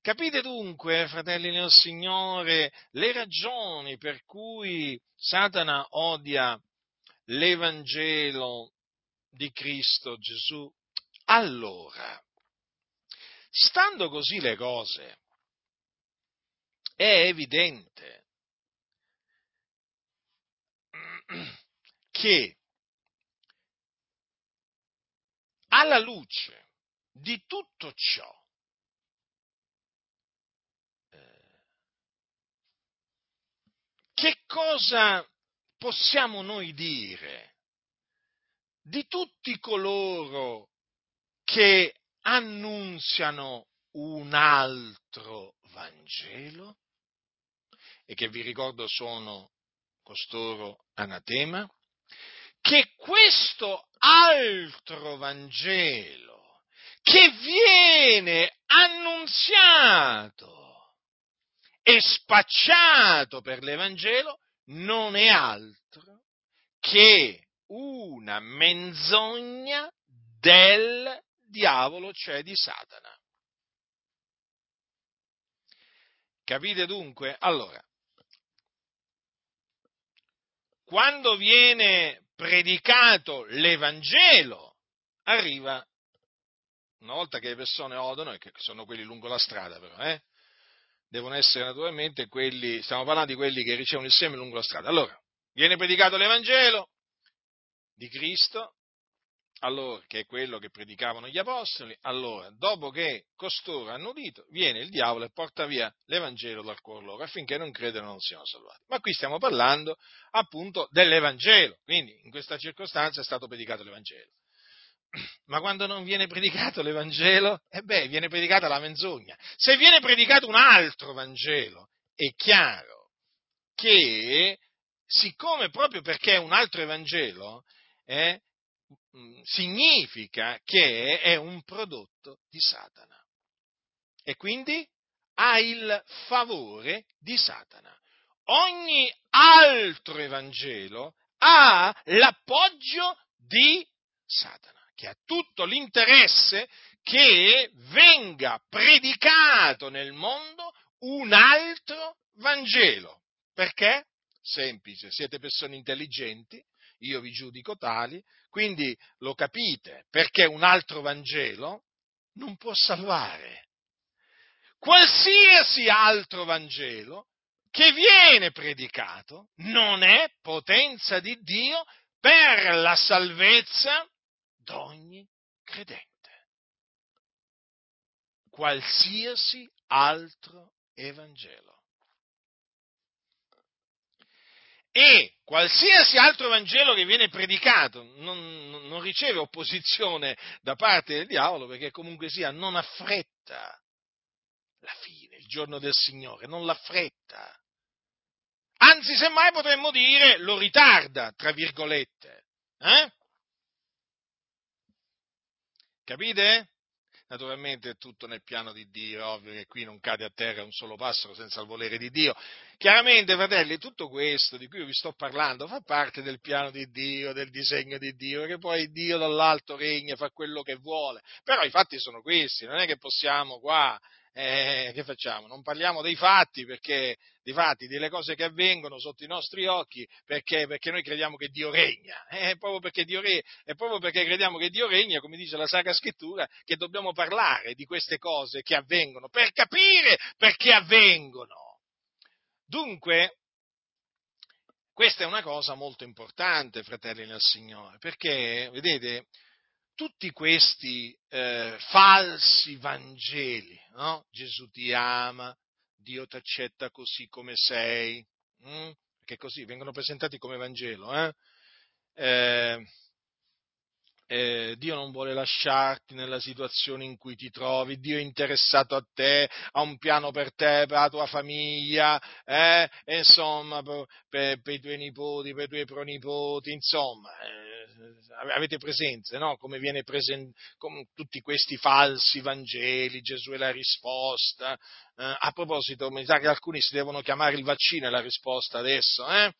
Capite dunque, fratelli nel Signore, le ragioni per cui Satana odia l'Evangelo di Cristo Gesù? Allora, stando così le cose, è evidente che alla luce di tutto ciò che cosa possiamo noi dire di tutti coloro che annunziano un altro Vangelo? E che vi ricordo sono costoro anatema, che questo altro Vangelo che viene annunziato e spacciato per l'Evangelo non è altro che una menzogna del diavolo, cioè di Satana. Capite dunque? Allora, quando viene predicato l'Evangelo, arriva, una volta che le persone odono, e che sono quelli lungo la strada però, eh, devono essere naturalmente quelli, stiamo parlando di quelli che ricevono il seme lungo la strada. Allora, viene predicato l'Evangelo di Cristo, allora, che è quello che predicavano gli apostoli, allora, dopo che costoro hanno udito, viene il diavolo e porta via l'Evangelo dal cuore loro, affinché non credano non siano salvati. Ma qui stiamo parlando appunto dell'Evangelo, quindi in questa circostanza è stato predicato l'Evangelo. <clears throat> Ma quando non viene predicato l'Evangelo, e eh beh, viene predicata la menzogna. Se viene predicato un altro Vangelo, è chiaro che, siccome proprio perché è un altro Evangelo, eh, significa che è un prodotto di Satana. E quindi ha il favore di Satana. Ogni altro Evangelo ha l'appoggio di Satana che ha tutto l'interesse che venga predicato nel mondo un altro Vangelo. Perché? Semplice, siete persone intelligenti, io vi giudico tali, quindi lo capite, perché un altro Vangelo non può salvare. Qualsiasi altro Vangelo che viene predicato non è potenza di Dio per la salvezza d'ogni credente. Qualsiasi altro Evangelo. E qualsiasi altro Vangelo che viene predicato non, non riceve opposizione da parte del diavolo perché comunque sia non affretta la fine, il giorno del Signore, non l'affretta. Anzi, semmai potremmo dire lo ritarda, tra virgolette. Eh? Capite? Naturalmente è tutto nel piano di Dio, ovvio che qui non cade a terra un solo passero senza il volere di Dio. Chiaramente, fratelli, tutto questo di cui vi sto parlando fa parte del piano di Dio, del disegno di Dio, che poi Dio dall'alto regna, fa quello che vuole. Però i fatti sono questi, non è che possiamo qua eh, che facciamo? Non parliamo dei fatti, perché, dei fatti, delle cose che avvengono sotto i nostri occhi, perché, perché noi crediamo che Dio regna. Eh, è proprio, perché Dio re, proprio perché crediamo che Dio regna, come dice la Sacra Scrittura, che dobbiamo parlare di queste cose che avvengono, per capire perché avvengono. Dunque, questa è una cosa molto importante, fratelli nel Signore, perché, vedete, tutti questi eh, falsi Vangeli, no? Gesù ti ama, Dio ti accetta così come sei, hm? che così vengono presentati come Vangelo, eh? Eh, eh, Dio non vuole lasciarti nella situazione in cui ti trovi, Dio è interessato a te, ha un piano per te, per la tua famiglia, eh, insomma, per, per, i tuoi nipoti, per i tuoi pronipoti, insomma, eh, avete presenza, no? Come viene presente, con tutti questi falsi Vangeli, Gesù è la risposta. Eh, a proposito, mi sa che alcuni si devono chiamare il vaccino è la risposta adesso, eh?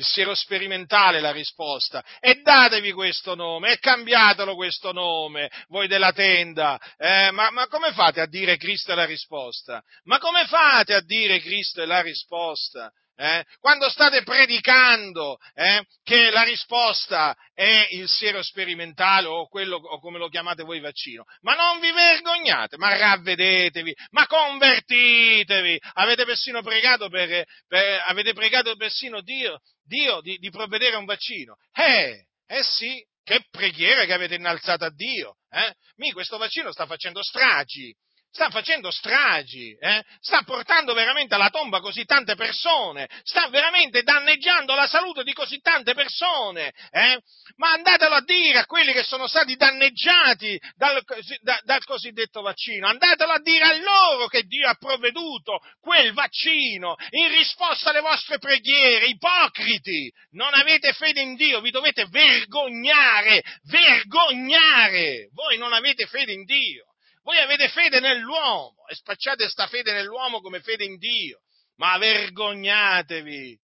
Il siero sperimentale la risposta. E datevi questo nome, e cambiatelo questo nome, voi della tenda. Eh, ma, ma, come fate a dire Cristo è la risposta? Ma come fate a dire Cristo è la risposta? Eh, quando state predicando eh, che la risposta è il siero sperimentale o, quello, o come lo chiamate voi vaccino, ma non vi vergognate, ma ravvedetevi, ma convertitevi, avete persino pregato, per, per, avete pregato persino Dio, Dio di, di provvedere a un vaccino. Eh, eh sì, che preghiera che avete innalzato a Dio. Eh? Mi, questo vaccino sta facendo stragi sta facendo stragi, eh? sta portando veramente alla tomba così tante persone, sta veramente danneggiando la salute di così tante persone, eh? ma andatelo a dire a quelli che sono stati danneggiati dal, da, dal cosiddetto vaccino, andatelo a dire a loro che Dio ha provveduto quel vaccino in risposta alle vostre preghiere, ipocriti, non avete fede in Dio, vi dovete vergognare, vergognare, voi non avete fede in Dio. Voi avete fede nell'uomo e spacciate sta fede nell'uomo come fede in Dio, ma vergognatevi.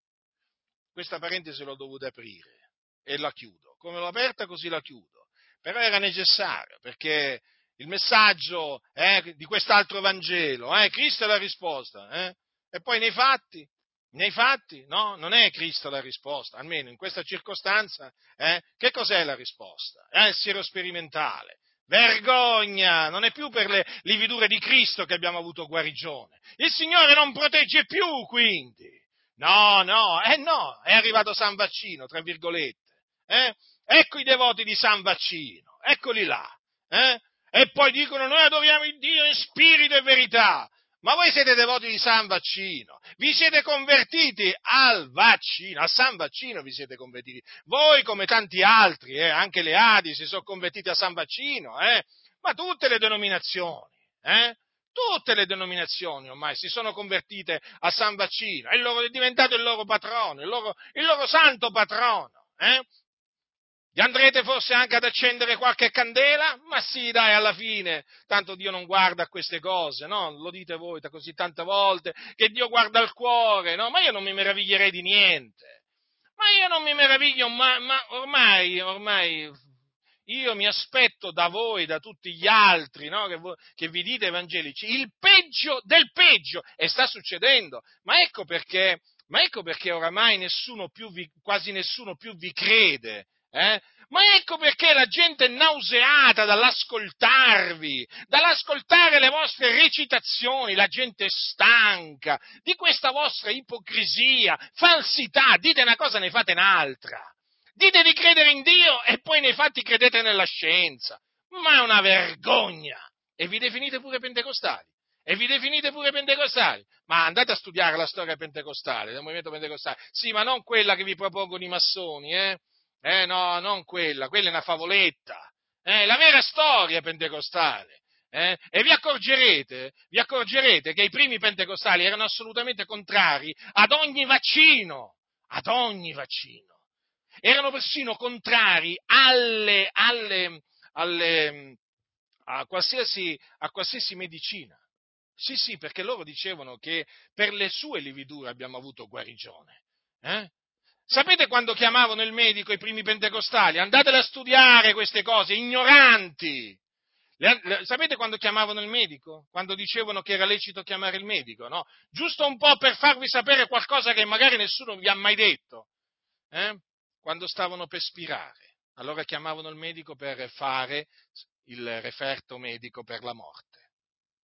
Questa parentesi l'ho dovuta aprire e la chiudo. Come l'ho aperta così la chiudo. Però era necessario perché il messaggio eh, di quest'altro Vangelo, eh, Cristo è la risposta, eh? e poi nei fatti, nei fatti, no, non è Cristo la risposta, almeno in questa circostanza, eh, che cos'è la risposta? È il siero sperimentale, Vergogna! Non è più per le lividure di Cristo che abbiamo avuto guarigione. Il Signore non protegge più, quindi. No, no, eh no, è arrivato San Vaccino, tra virgolette. Eh? Ecco i devoti di San Vaccino, eccoli là. Eh? E poi dicono noi adoriamo il Dio in spirito e verità. Ma voi siete devoti di San Vaccino, vi siete convertiti al vaccino, a San Vaccino vi siete convertiti. Voi come tanti altri, eh, anche le Adi si sono convertiti a San Vaccino, eh, ma tutte le denominazioni, eh, tutte le denominazioni ormai si sono convertite a San Vaccino, è, loro, è diventato il loro patrono, il loro, il loro santo patrono. Eh? Gli andrete forse anche ad accendere qualche candela? Ma sì, dai, alla fine, tanto Dio non guarda a queste cose, no? Lo dite voi così tante volte, che Dio guarda al cuore, no? Ma io non mi meraviglierei di niente. Ma io non mi meraviglio, ma, ma ormai, ormai, io mi aspetto da voi, da tutti gli altri, no? che, che vi dite evangelici, il peggio del peggio, e sta succedendo. Ma ecco perché, ma ecco perché oramai nessuno vi, quasi nessuno più vi crede eh? Ma ecco perché la gente è nauseata dall'ascoltarvi, dall'ascoltare le vostre recitazioni, la gente è stanca di questa vostra ipocrisia, falsità, dite una cosa, ne fate un'altra. Dite di credere in Dio e poi nei fatti credete nella scienza. Ma è una vergogna! E vi definite pure pentecostali. E vi definite pure pentecostali. Ma andate a studiare la storia pentecostale, del movimento pentecostale. Sì, ma non quella che vi propongono i massoni, eh? Eh no, non quella, quella è una favoletta. Eh, la vera storia pentecostale. Eh? E vi accorgerete, vi accorgerete che i primi pentecostali erano assolutamente contrari ad ogni vaccino, ad ogni vaccino. Erano persino contrari alle, alle, alle, a, qualsiasi, a qualsiasi medicina. Sì, sì, perché loro dicevano che per le sue lividure abbiamo avuto guarigione. Eh? Sapete quando chiamavano il medico i primi pentecostali? Andatele a studiare queste cose, ignoranti. Le, le, sapete quando chiamavano il medico? Quando dicevano che era lecito chiamare il medico, no? Giusto un po' per farvi sapere qualcosa che magari nessuno vi ha mai detto. Eh? Quando stavano per spirare, allora chiamavano il medico per fare il referto medico per la morte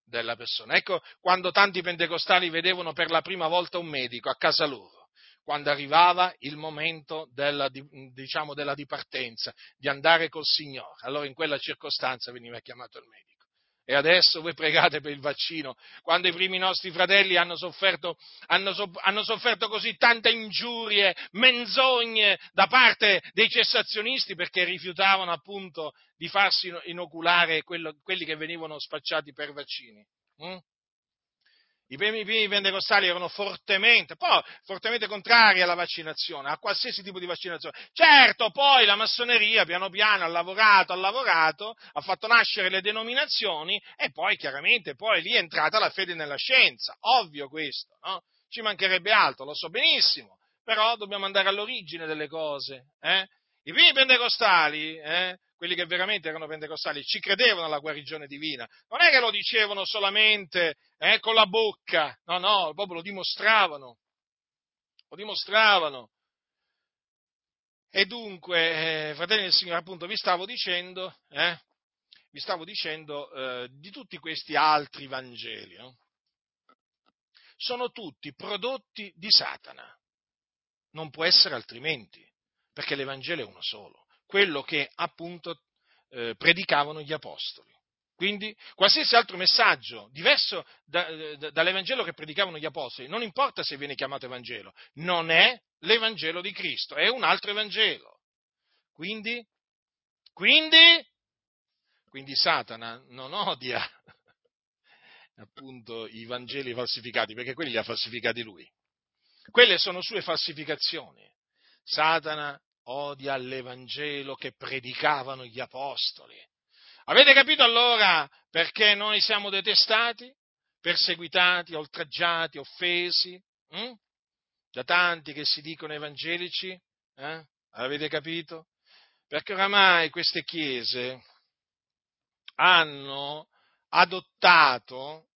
della persona. Ecco quando tanti pentecostali vedevano per la prima volta un medico a casa loro quando arrivava il momento della, diciamo, della dipartenza, di andare col Signore. Allora in quella circostanza veniva chiamato il medico. E adesso voi pregate per il vaccino, quando i primi nostri fratelli hanno sofferto, hanno, hanno sofferto, così tante ingiurie, menzogne da parte dei cessazionisti perché rifiutavano appunto di farsi inoculare quello, quelli che venivano spacciati per vaccini. Mm? I primi, primi pentecostali erano fortemente, fortemente contrari alla vaccinazione, a qualsiasi tipo di vaccinazione. Certo, poi la massoneria piano piano ha lavorato, ha lavorato, ha fatto nascere le denominazioni e poi chiaramente poi lì è entrata la fede nella scienza. Ovvio questo, no? Ci mancherebbe altro, lo so benissimo, però dobbiamo andare all'origine delle cose. Eh? I primi pentecostali, eh, quelli che veramente erano pentecostali, ci credevano alla guarigione divina. Non è che lo dicevano solamente eh, con la bocca, no, no, proprio lo dimostravano. Lo dimostravano. E dunque, eh, fratelli del Signore, appunto, vi stavo dicendo, eh, vi stavo dicendo eh, di tutti questi altri Vangeli. No? Sono tutti prodotti di Satana. Non può essere altrimenti, perché l'Evangelo è uno solo quello che appunto eh, predicavano gli apostoli. Quindi qualsiasi altro messaggio diverso da, da, dall'Evangelo che predicavano gli apostoli, non importa se viene chiamato Evangelo, non è l'Evangelo di Cristo, è un altro Evangelo. Quindi, quindi, quindi Satana non odia <laughs> appunto i Vangeli falsificati, perché quelli li ha falsificati lui. Quelle sono sue falsificazioni. Satana odia l'Evangelo che predicavano gli apostoli. Avete capito allora perché noi siamo detestati, perseguitati, oltraggiati, offesi hm? da tanti che si dicono evangelici? Eh? Avete capito? Perché oramai queste chiese hanno adottato,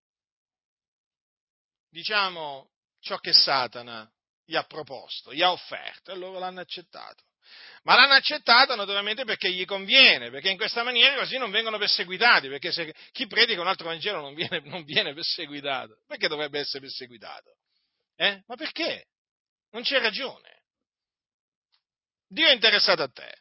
diciamo, ciò che Satana gli ha proposto, gli ha offerto e loro l'hanno accettato ma l'hanno accettato naturalmente perché gli conviene, perché in questa maniera così non vengono perseguitati, perché se chi predica un altro Vangelo non viene, non viene perseguitato, perché dovrebbe essere perseguitato? Eh? Ma perché? Non c'è ragione. Dio è interessato a te,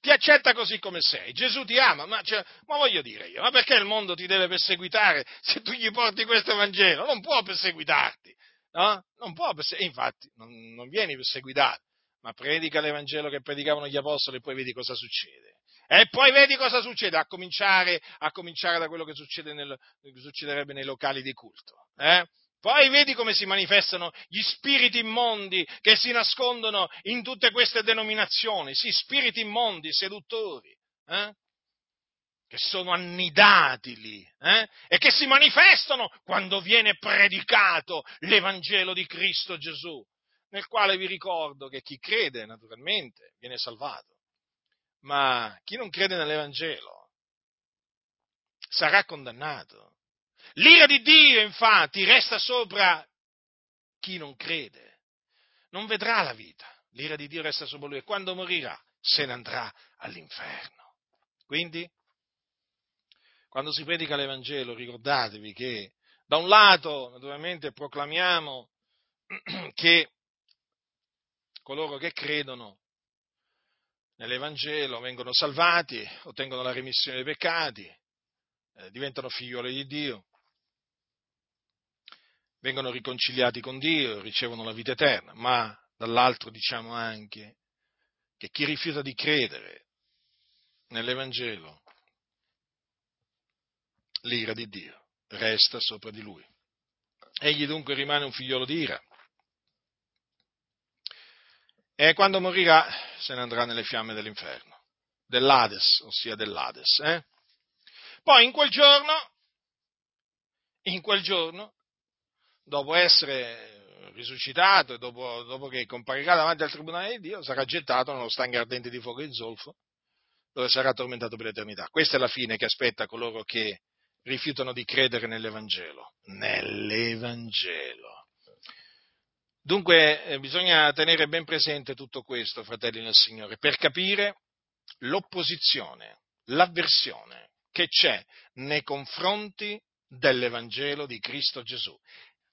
ti accetta così come sei, Gesù ti ama, ma, cioè, ma, voglio dire io, ma perché il mondo ti deve perseguitare se tu gli porti questo Vangelo? Non può perseguitarti, no? Non può perseguitarti, infatti non, non vieni perseguitato ma predica l'Evangelo che predicavano gli apostoli e poi vedi cosa succede. E poi vedi cosa succede, a cominciare, a cominciare da quello che, succede nel, che succederebbe nei locali di culto. Eh? Poi vedi come si manifestano gli spiriti immondi che si nascondono in tutte queste denominazioni, sì, spiriti immondi, seduttori, eh? che sono annidati lì eh? e che si manifestano quando viene predicato l'Evangelo di Cristo Gesù nel quale vi ricordo che chi crede naturalmente viene salvato, ma chi non crede nell'Evangelo sarà condannato. L'ira di Dio infatti resta sopra chi non crede, non vedrà la vita, l'ira di Dio resta sopra lui e quando morirà se ne andrà all'inferno. Quindi, quando si predica l'Evangelo, ricordatevi che da un lato, naturalmente, proclamiamo <clears throat> che coloro che credono nell'Evangelo vengono salvati, ottengono la remissione dei peccati, eh, diventano figlioli di Dio, vengono riconciliati con Dio, ricevono la vita eterna, ma dall'altro diciamo anche che chi rifiuta di credere nell'Evangelo, l'ira di Dio resta sopra di lui. Egli dunque rimane un figliolo di ira e quando morirà se ne andrà nelle fiamme dell'inferno, dell'Ades, ossia dell'Ades. Eh? Poi in quel giorno, in quel giorno, dopo essere risuscitato e dopo, dopo, che comparirà davanti al tribunale di Dio, sarà gettato nello stagno ardente di fuoco e zolfo, dove sarà tormentato per l'eternità. Questa è la fine che aspetta coloro che rifiutano di credere nell'Evangelo. Nell'Evangelo. Dunque eh, bisogna tenere ben presente tutto questo, fratelli nel Signore, per capire l'opposizione, l'avversione che c'è nei confronti dell'Evangelo di Cristo Gesù.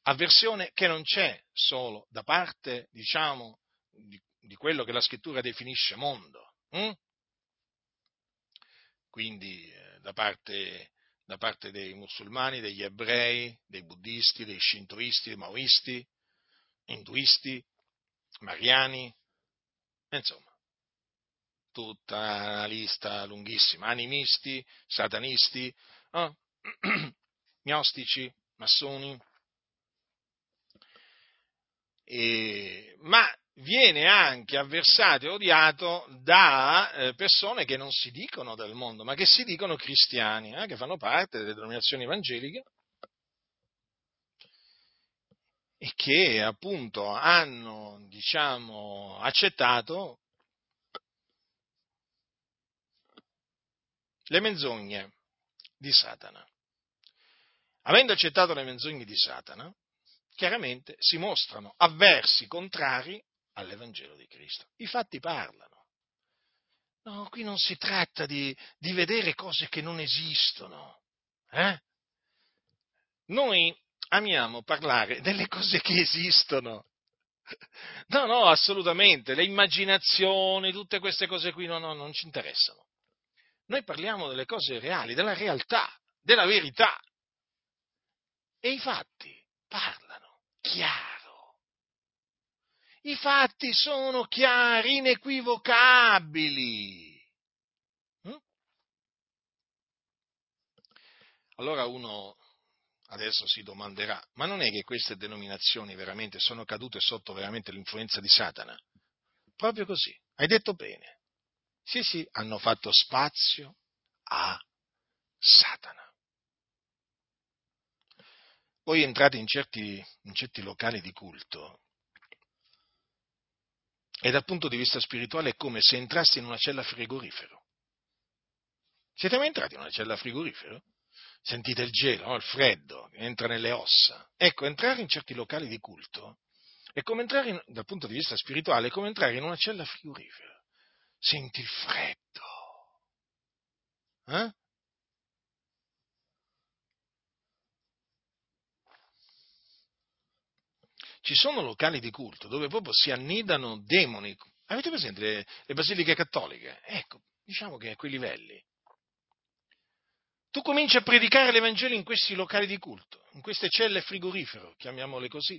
Avversione che non c'è solo da parte, diciamo, di, di quello che la scrittura definisce mondo. Hm? Quindi eh, da parte, da parte dei musulmani, degli ebrei, dei buddisti, dei shintoisti, dei maoisti, induisti, mariani, insomma, tutta una lista lunghissima, animisti, satanisti, oh, <clears throat> gnostici, massoni, e, ma viene anche avversato e odiato da eh, persone che non si dicono del mondo, ma che si dicono cristiani, eh, che fanno parte delle denominazioni evangeliche e che appunto hanno, diciamo, accettato le menzogne di Satana. Avendo accettato le menzogne di Satana, chiaramente si mostrano avversi, contrari all'Evangelo di Cristo. I fatti parlano. No, qui non si tratta di, di vedere cose che non esistono. Eh? Noi amiamo parlare delle cose che esistono. <laughs> No, no, assolutamente, le immaginazioni, tutte queste cose qui no, no, non ci interessano. Noi parliamo delle cose reali, della realtà, della verità. E i fatti parlano chiaro. I fatti sono chiari, inequivocabili. Hm? Allora uno adesso si domanderà, ma non è che queste denominazioni veramente sono cadute sotto veramente l'influenza di Satana? Proprio così, hai detto bene. Sì, sì, hanno fatto spazio a Satana. Voi entrate in certi, in certi locali di culto e dal punto di vista spirituale è come se entrassi in una cella frigorifero. Siete mai entrati in una cella frigorifero? Sentite il gelo, no? il freddo, entra nelle ossa. Ecco, entrare in certi locali di culto è come entrare, in, dal punto di vista spirituale, è come entrare in una cella frigorifera. Senti il freddo. Eh? ci sono locali di culto dove proprio si annidano demoni. Avete presente le, le basiliche cattoliche? Ecco, diciamo che a quei livelli. Tu cominci a predicare l'Evangelo in questi locali di culto, in queste celle frigorifero, chiamiamole così.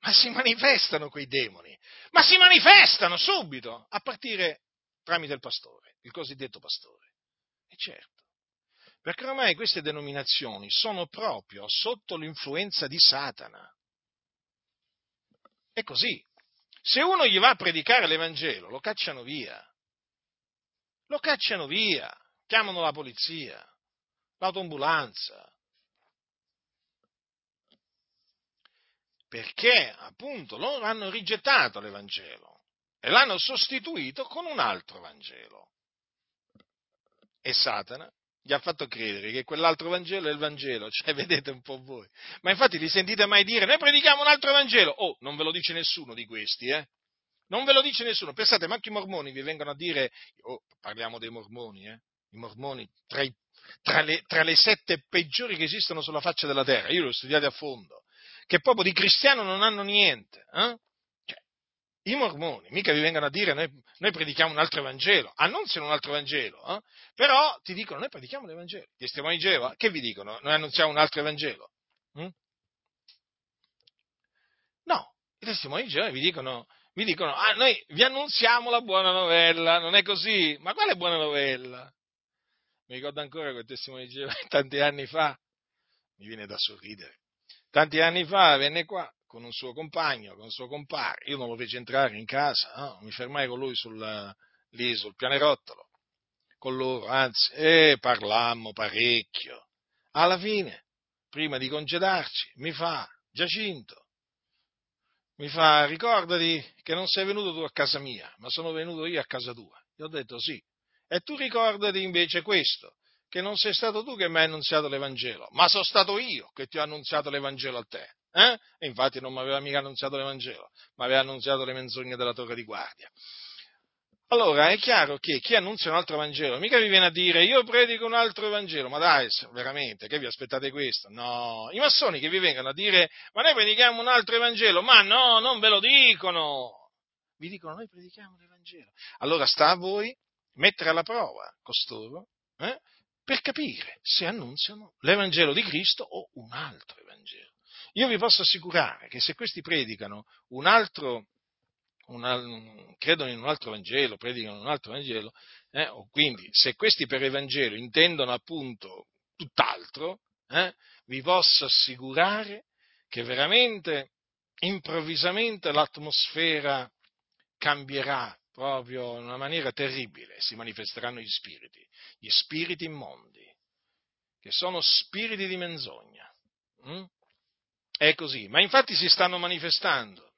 Ma si manifestano quei demoni, ma si manifestano subito, a partire tramite il pastore, il cosiddetto pastore. E certo, perché ormai queste denominazioni sono proprio sotto l'influenza di Satana. È così. Se uno gli va a predicare l'Evangelo, lo cacciano via. Lo cacciano via. Chiamano la polizia, l'autoambulanza. Perché appunto loro hanno rigettato l'Evangelo e l'hanno sostituito con un altro Vangelo. E Satana gli ha fatto credere che quell'altro Vangelo è il Vangelo, cioè vedete un po' voi. Ma infatti li sentite mai dire, noi predichiamo un altro Vangelo? Oh, non ve lo dice nessuno di questi, eh? Non ve lo dice nessuno. Pensate, ma anche i mormoni vi vengono a dire, oh, parliamo dei mormoni, eh? I mormoni, tra, i, tra, le, tra le sette peggiori che esistono sulla faccia della terra, io li ho studiati a fondo, che proprio di cristiano non hanno niente, eh? i mormoni mica vi vengono a dire noi, noi predichiamo un altro Evangelo, annunziano un altro Evangelo, eh? però ti dicono noi predichiamo l'Evangelo. Gli testimoni Geova, che vi dicono? Noi annunziamo un altro Evangelo? Hm? No, i testimoni di Geova vi dicono, vi dicono ah, noi vi annunziamo la buona novella, non è così? Ma quale buona novella? Mi ricordo ancora quel testimone di Geova <laughs> tanti anni fa, mi viene da sorridere. Tanti anni fa venne qua con un suo compagno, con un suo compare. Io non lo feci entrare in casa, no? mi fermai con lui sul, lì sul pianerottolo, con loro, anzi, e parlammo parecchio. Alla fine, prima di congedarci, mi fa, Giacinto, mi fa, ricordati che non sei venuto tu a casa mia, ma sono venuto io a casa tua. Gli ho detto sì. E tu ricordati invece questo, che non sei stato tu che mi hai annunziato l'Evangelo, ma sono stato io che ti ho annunziato l'Evangelo a te. Eh? E infatti non mi aveva mica annunziato l'Evangelo, ma aveva annunziato le menzogne della torre di guardia. Allora è chiaro che chi annuncia un altro Vangelo mica vi viene a dire io predico un altro Vangelo, ma dai, veramente, che vi aspettate questo? No, i massoni che vi vengono a dire ma noi predichiamo un altro Vangelo, ma no, non ve lo dicono, vi dicono noi predichiamo l'Evangelo. Allora sta a voi mettere alla prova costoro eh, per capire se annunziano l'Evangelo di Cristo o un altro Evangelo. Io vi posso assicurare che se questi predicano un altro una, credono in un altro Vangelo, predicano un altro Vangelo, eh, quindi se questi per Evangelo intendono appunto tutt'altro, eh, vi posso assicurare che veramente improvvisamente l'atmosfera cambierà proprio in una maniera terribile, si manifesteranno gli spiriti, gli spiriti immondi, che sono spiriti di menzogna. Mm? È così, ma infatti si stanno manifestando.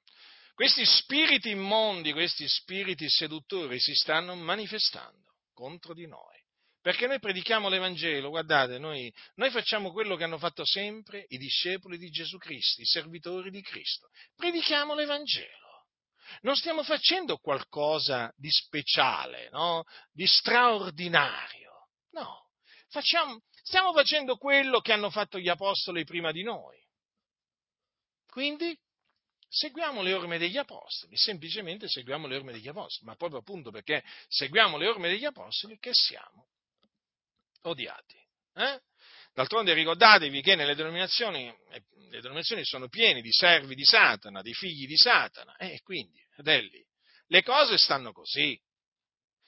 Questi spiriti immondi, questi spiriti seduttori si stanno manifestando contro di noi. Perché noi predichiamo l'Evangelo, guardate, noi, noi, facciamo quello che hanno fatto sempre i discepoli di Gesù Cristo, i servitori di Cristo. Predichiamo l'Evangelo. Non stiamo facendo qualcosa di speciale, no? di straordinario. No, facciamo, stiamo facendo quello che hanno fatto gli apostoli prima di noi. Quindi seguiamo le orme degli apostoli, semplicemente seguiamo le orme degli apostoli, ma proprio appunto perché seguiamo le orme degli apostoli che siamo odiati. Eh? D'altronde ricordatevi che nelle denominazioni, eh, le denominazioni sono piene di servi di Satana, di figli di Satana, e eh, quindi, fratelli, le cose stanno così.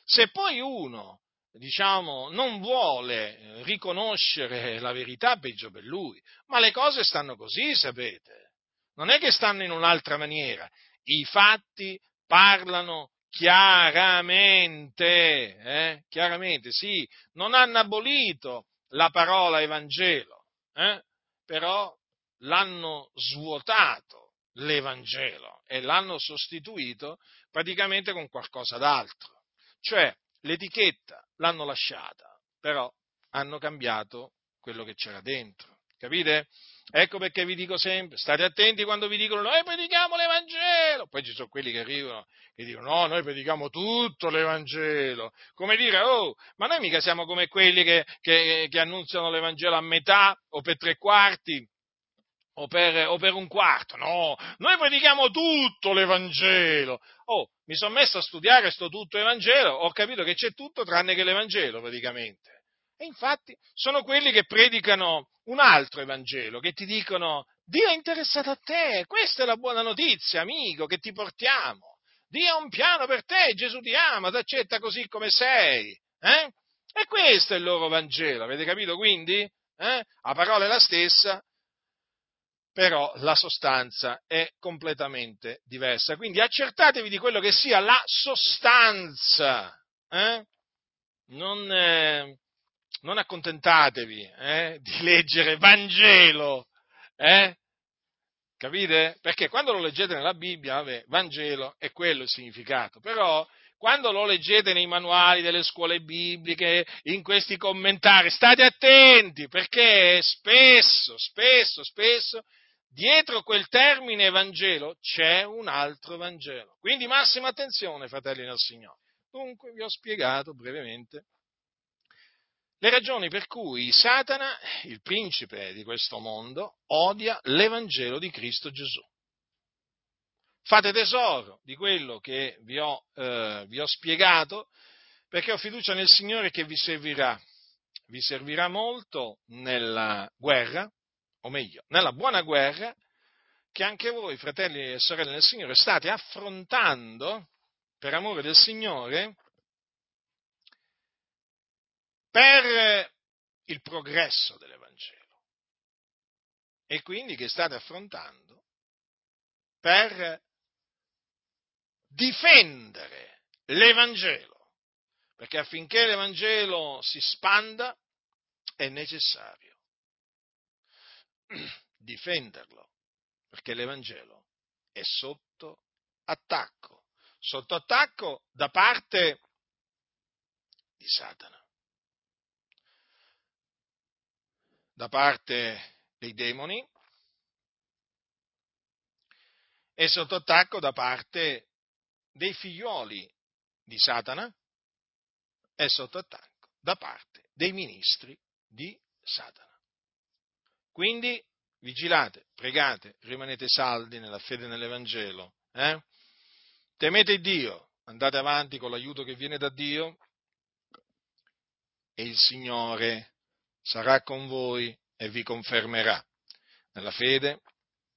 Se poi uno, diciamo, non vuole eh, riconoscere la verità, peggio per lui, ma le cose stanno così, sapete non è che stanno in un'altra maniera, i fatti parlano chiaramente, eh? chiaramente, sì, non hanno abolito la parola Evangelo, eh? però l'hanno svuotato l'Evangelo e l'hanno sostituito praticamente con qualcosa d'altro. Cioè, l'etichetta l'hanno lasciata, però hanno cambiato quello che c'era dentro. Capite? Ecco perché vi dico sempre, state attenti quando vi dicono noi predichiamo l'Evangelo, poi ci sono quelli che arrivano e dicono no, noi predichiamo tutto l'Evangelo, come dire, oh, ma noi mica siamo come quelli che, che, che annunziano l'Evangelo a metà o per tre quarti o per, o per un quarto, no, noi predichiamo tutto l'Evangelo. Oh, mi sono messo a studiare questo tutto Evangelo, ho capito che c'è tutto tranne che l'Evangelo praticamente. E infatti sono quelli che predicano un altro Evangelo, che ti dicono Dio è interessato a te, questa è la buona notizia, amico, che ti portiamo. Dio ha un piano per te, Gesù ti ama, ti accetta così come sei. Eh? E questo è il loro Vangelo, avete capito quindi? Eh? La parola è la stessa, però la sostanza è completamente diversa. Quindi accertatevi di quello che sia la sostanza. Eh? Non, eh, non accontentatevi eh, <laughs> di leggere Vangelo, eh? capite? Perché quando lo leggete nella Bibbia, vabbè, Vangelo è quello il significato, però quando lo leggete nei manuali delle scuole bibliche, in questi commentari, state attenti, perché spesso, spesso, spesso, dietro quel termine Vangelo c'è un altro Vangelo. Quindi massima attenzione, fratelli del Signore. Dunque vi ho spiegato brevemente le ragioni per cui Satana, il principe di questo mondo, odia l'Evangelo di Cristo Gesù. Fate tesoro di quello che vi ho, eh, vi ho spiegato, perché ho fiducia nel Signore che vi servirà. Vi servirà molto nella guerra, o meglio, nella buona guerra, che anche voi, fratelli e sorelle del Signore, state affrontando per amore del Signore per il progresso dell'Evangelo. E quindi che state affrontando per difendere l'Evangelo, perché affinché l'Evangelo si spanda è necessario <clears throat> difenderlo, perché l'Evangelo è sotto attacco, sotto attacco da parte di Satana. Da parte dei demoni è sotto attacco da parte dei figlioli di Satana, è sotto attacco da parte dei ministri di Satana. Quindi vigilate, pregate, rimanete saldi nella fede nell'Evangelo, eh? temete Dio, andate avanti con l'aiuto che viene da Dio e il Signore sarà con voi e vi confermerà nella fede,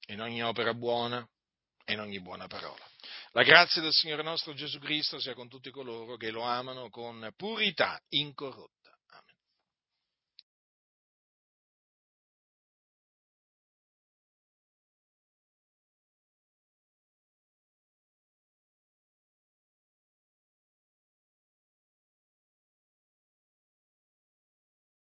in ogni opera buona e in ogni buona parola. La grazia del Signore nostro Gesù Cristo sia con tutti coloro che lo amano con purità incorrotta.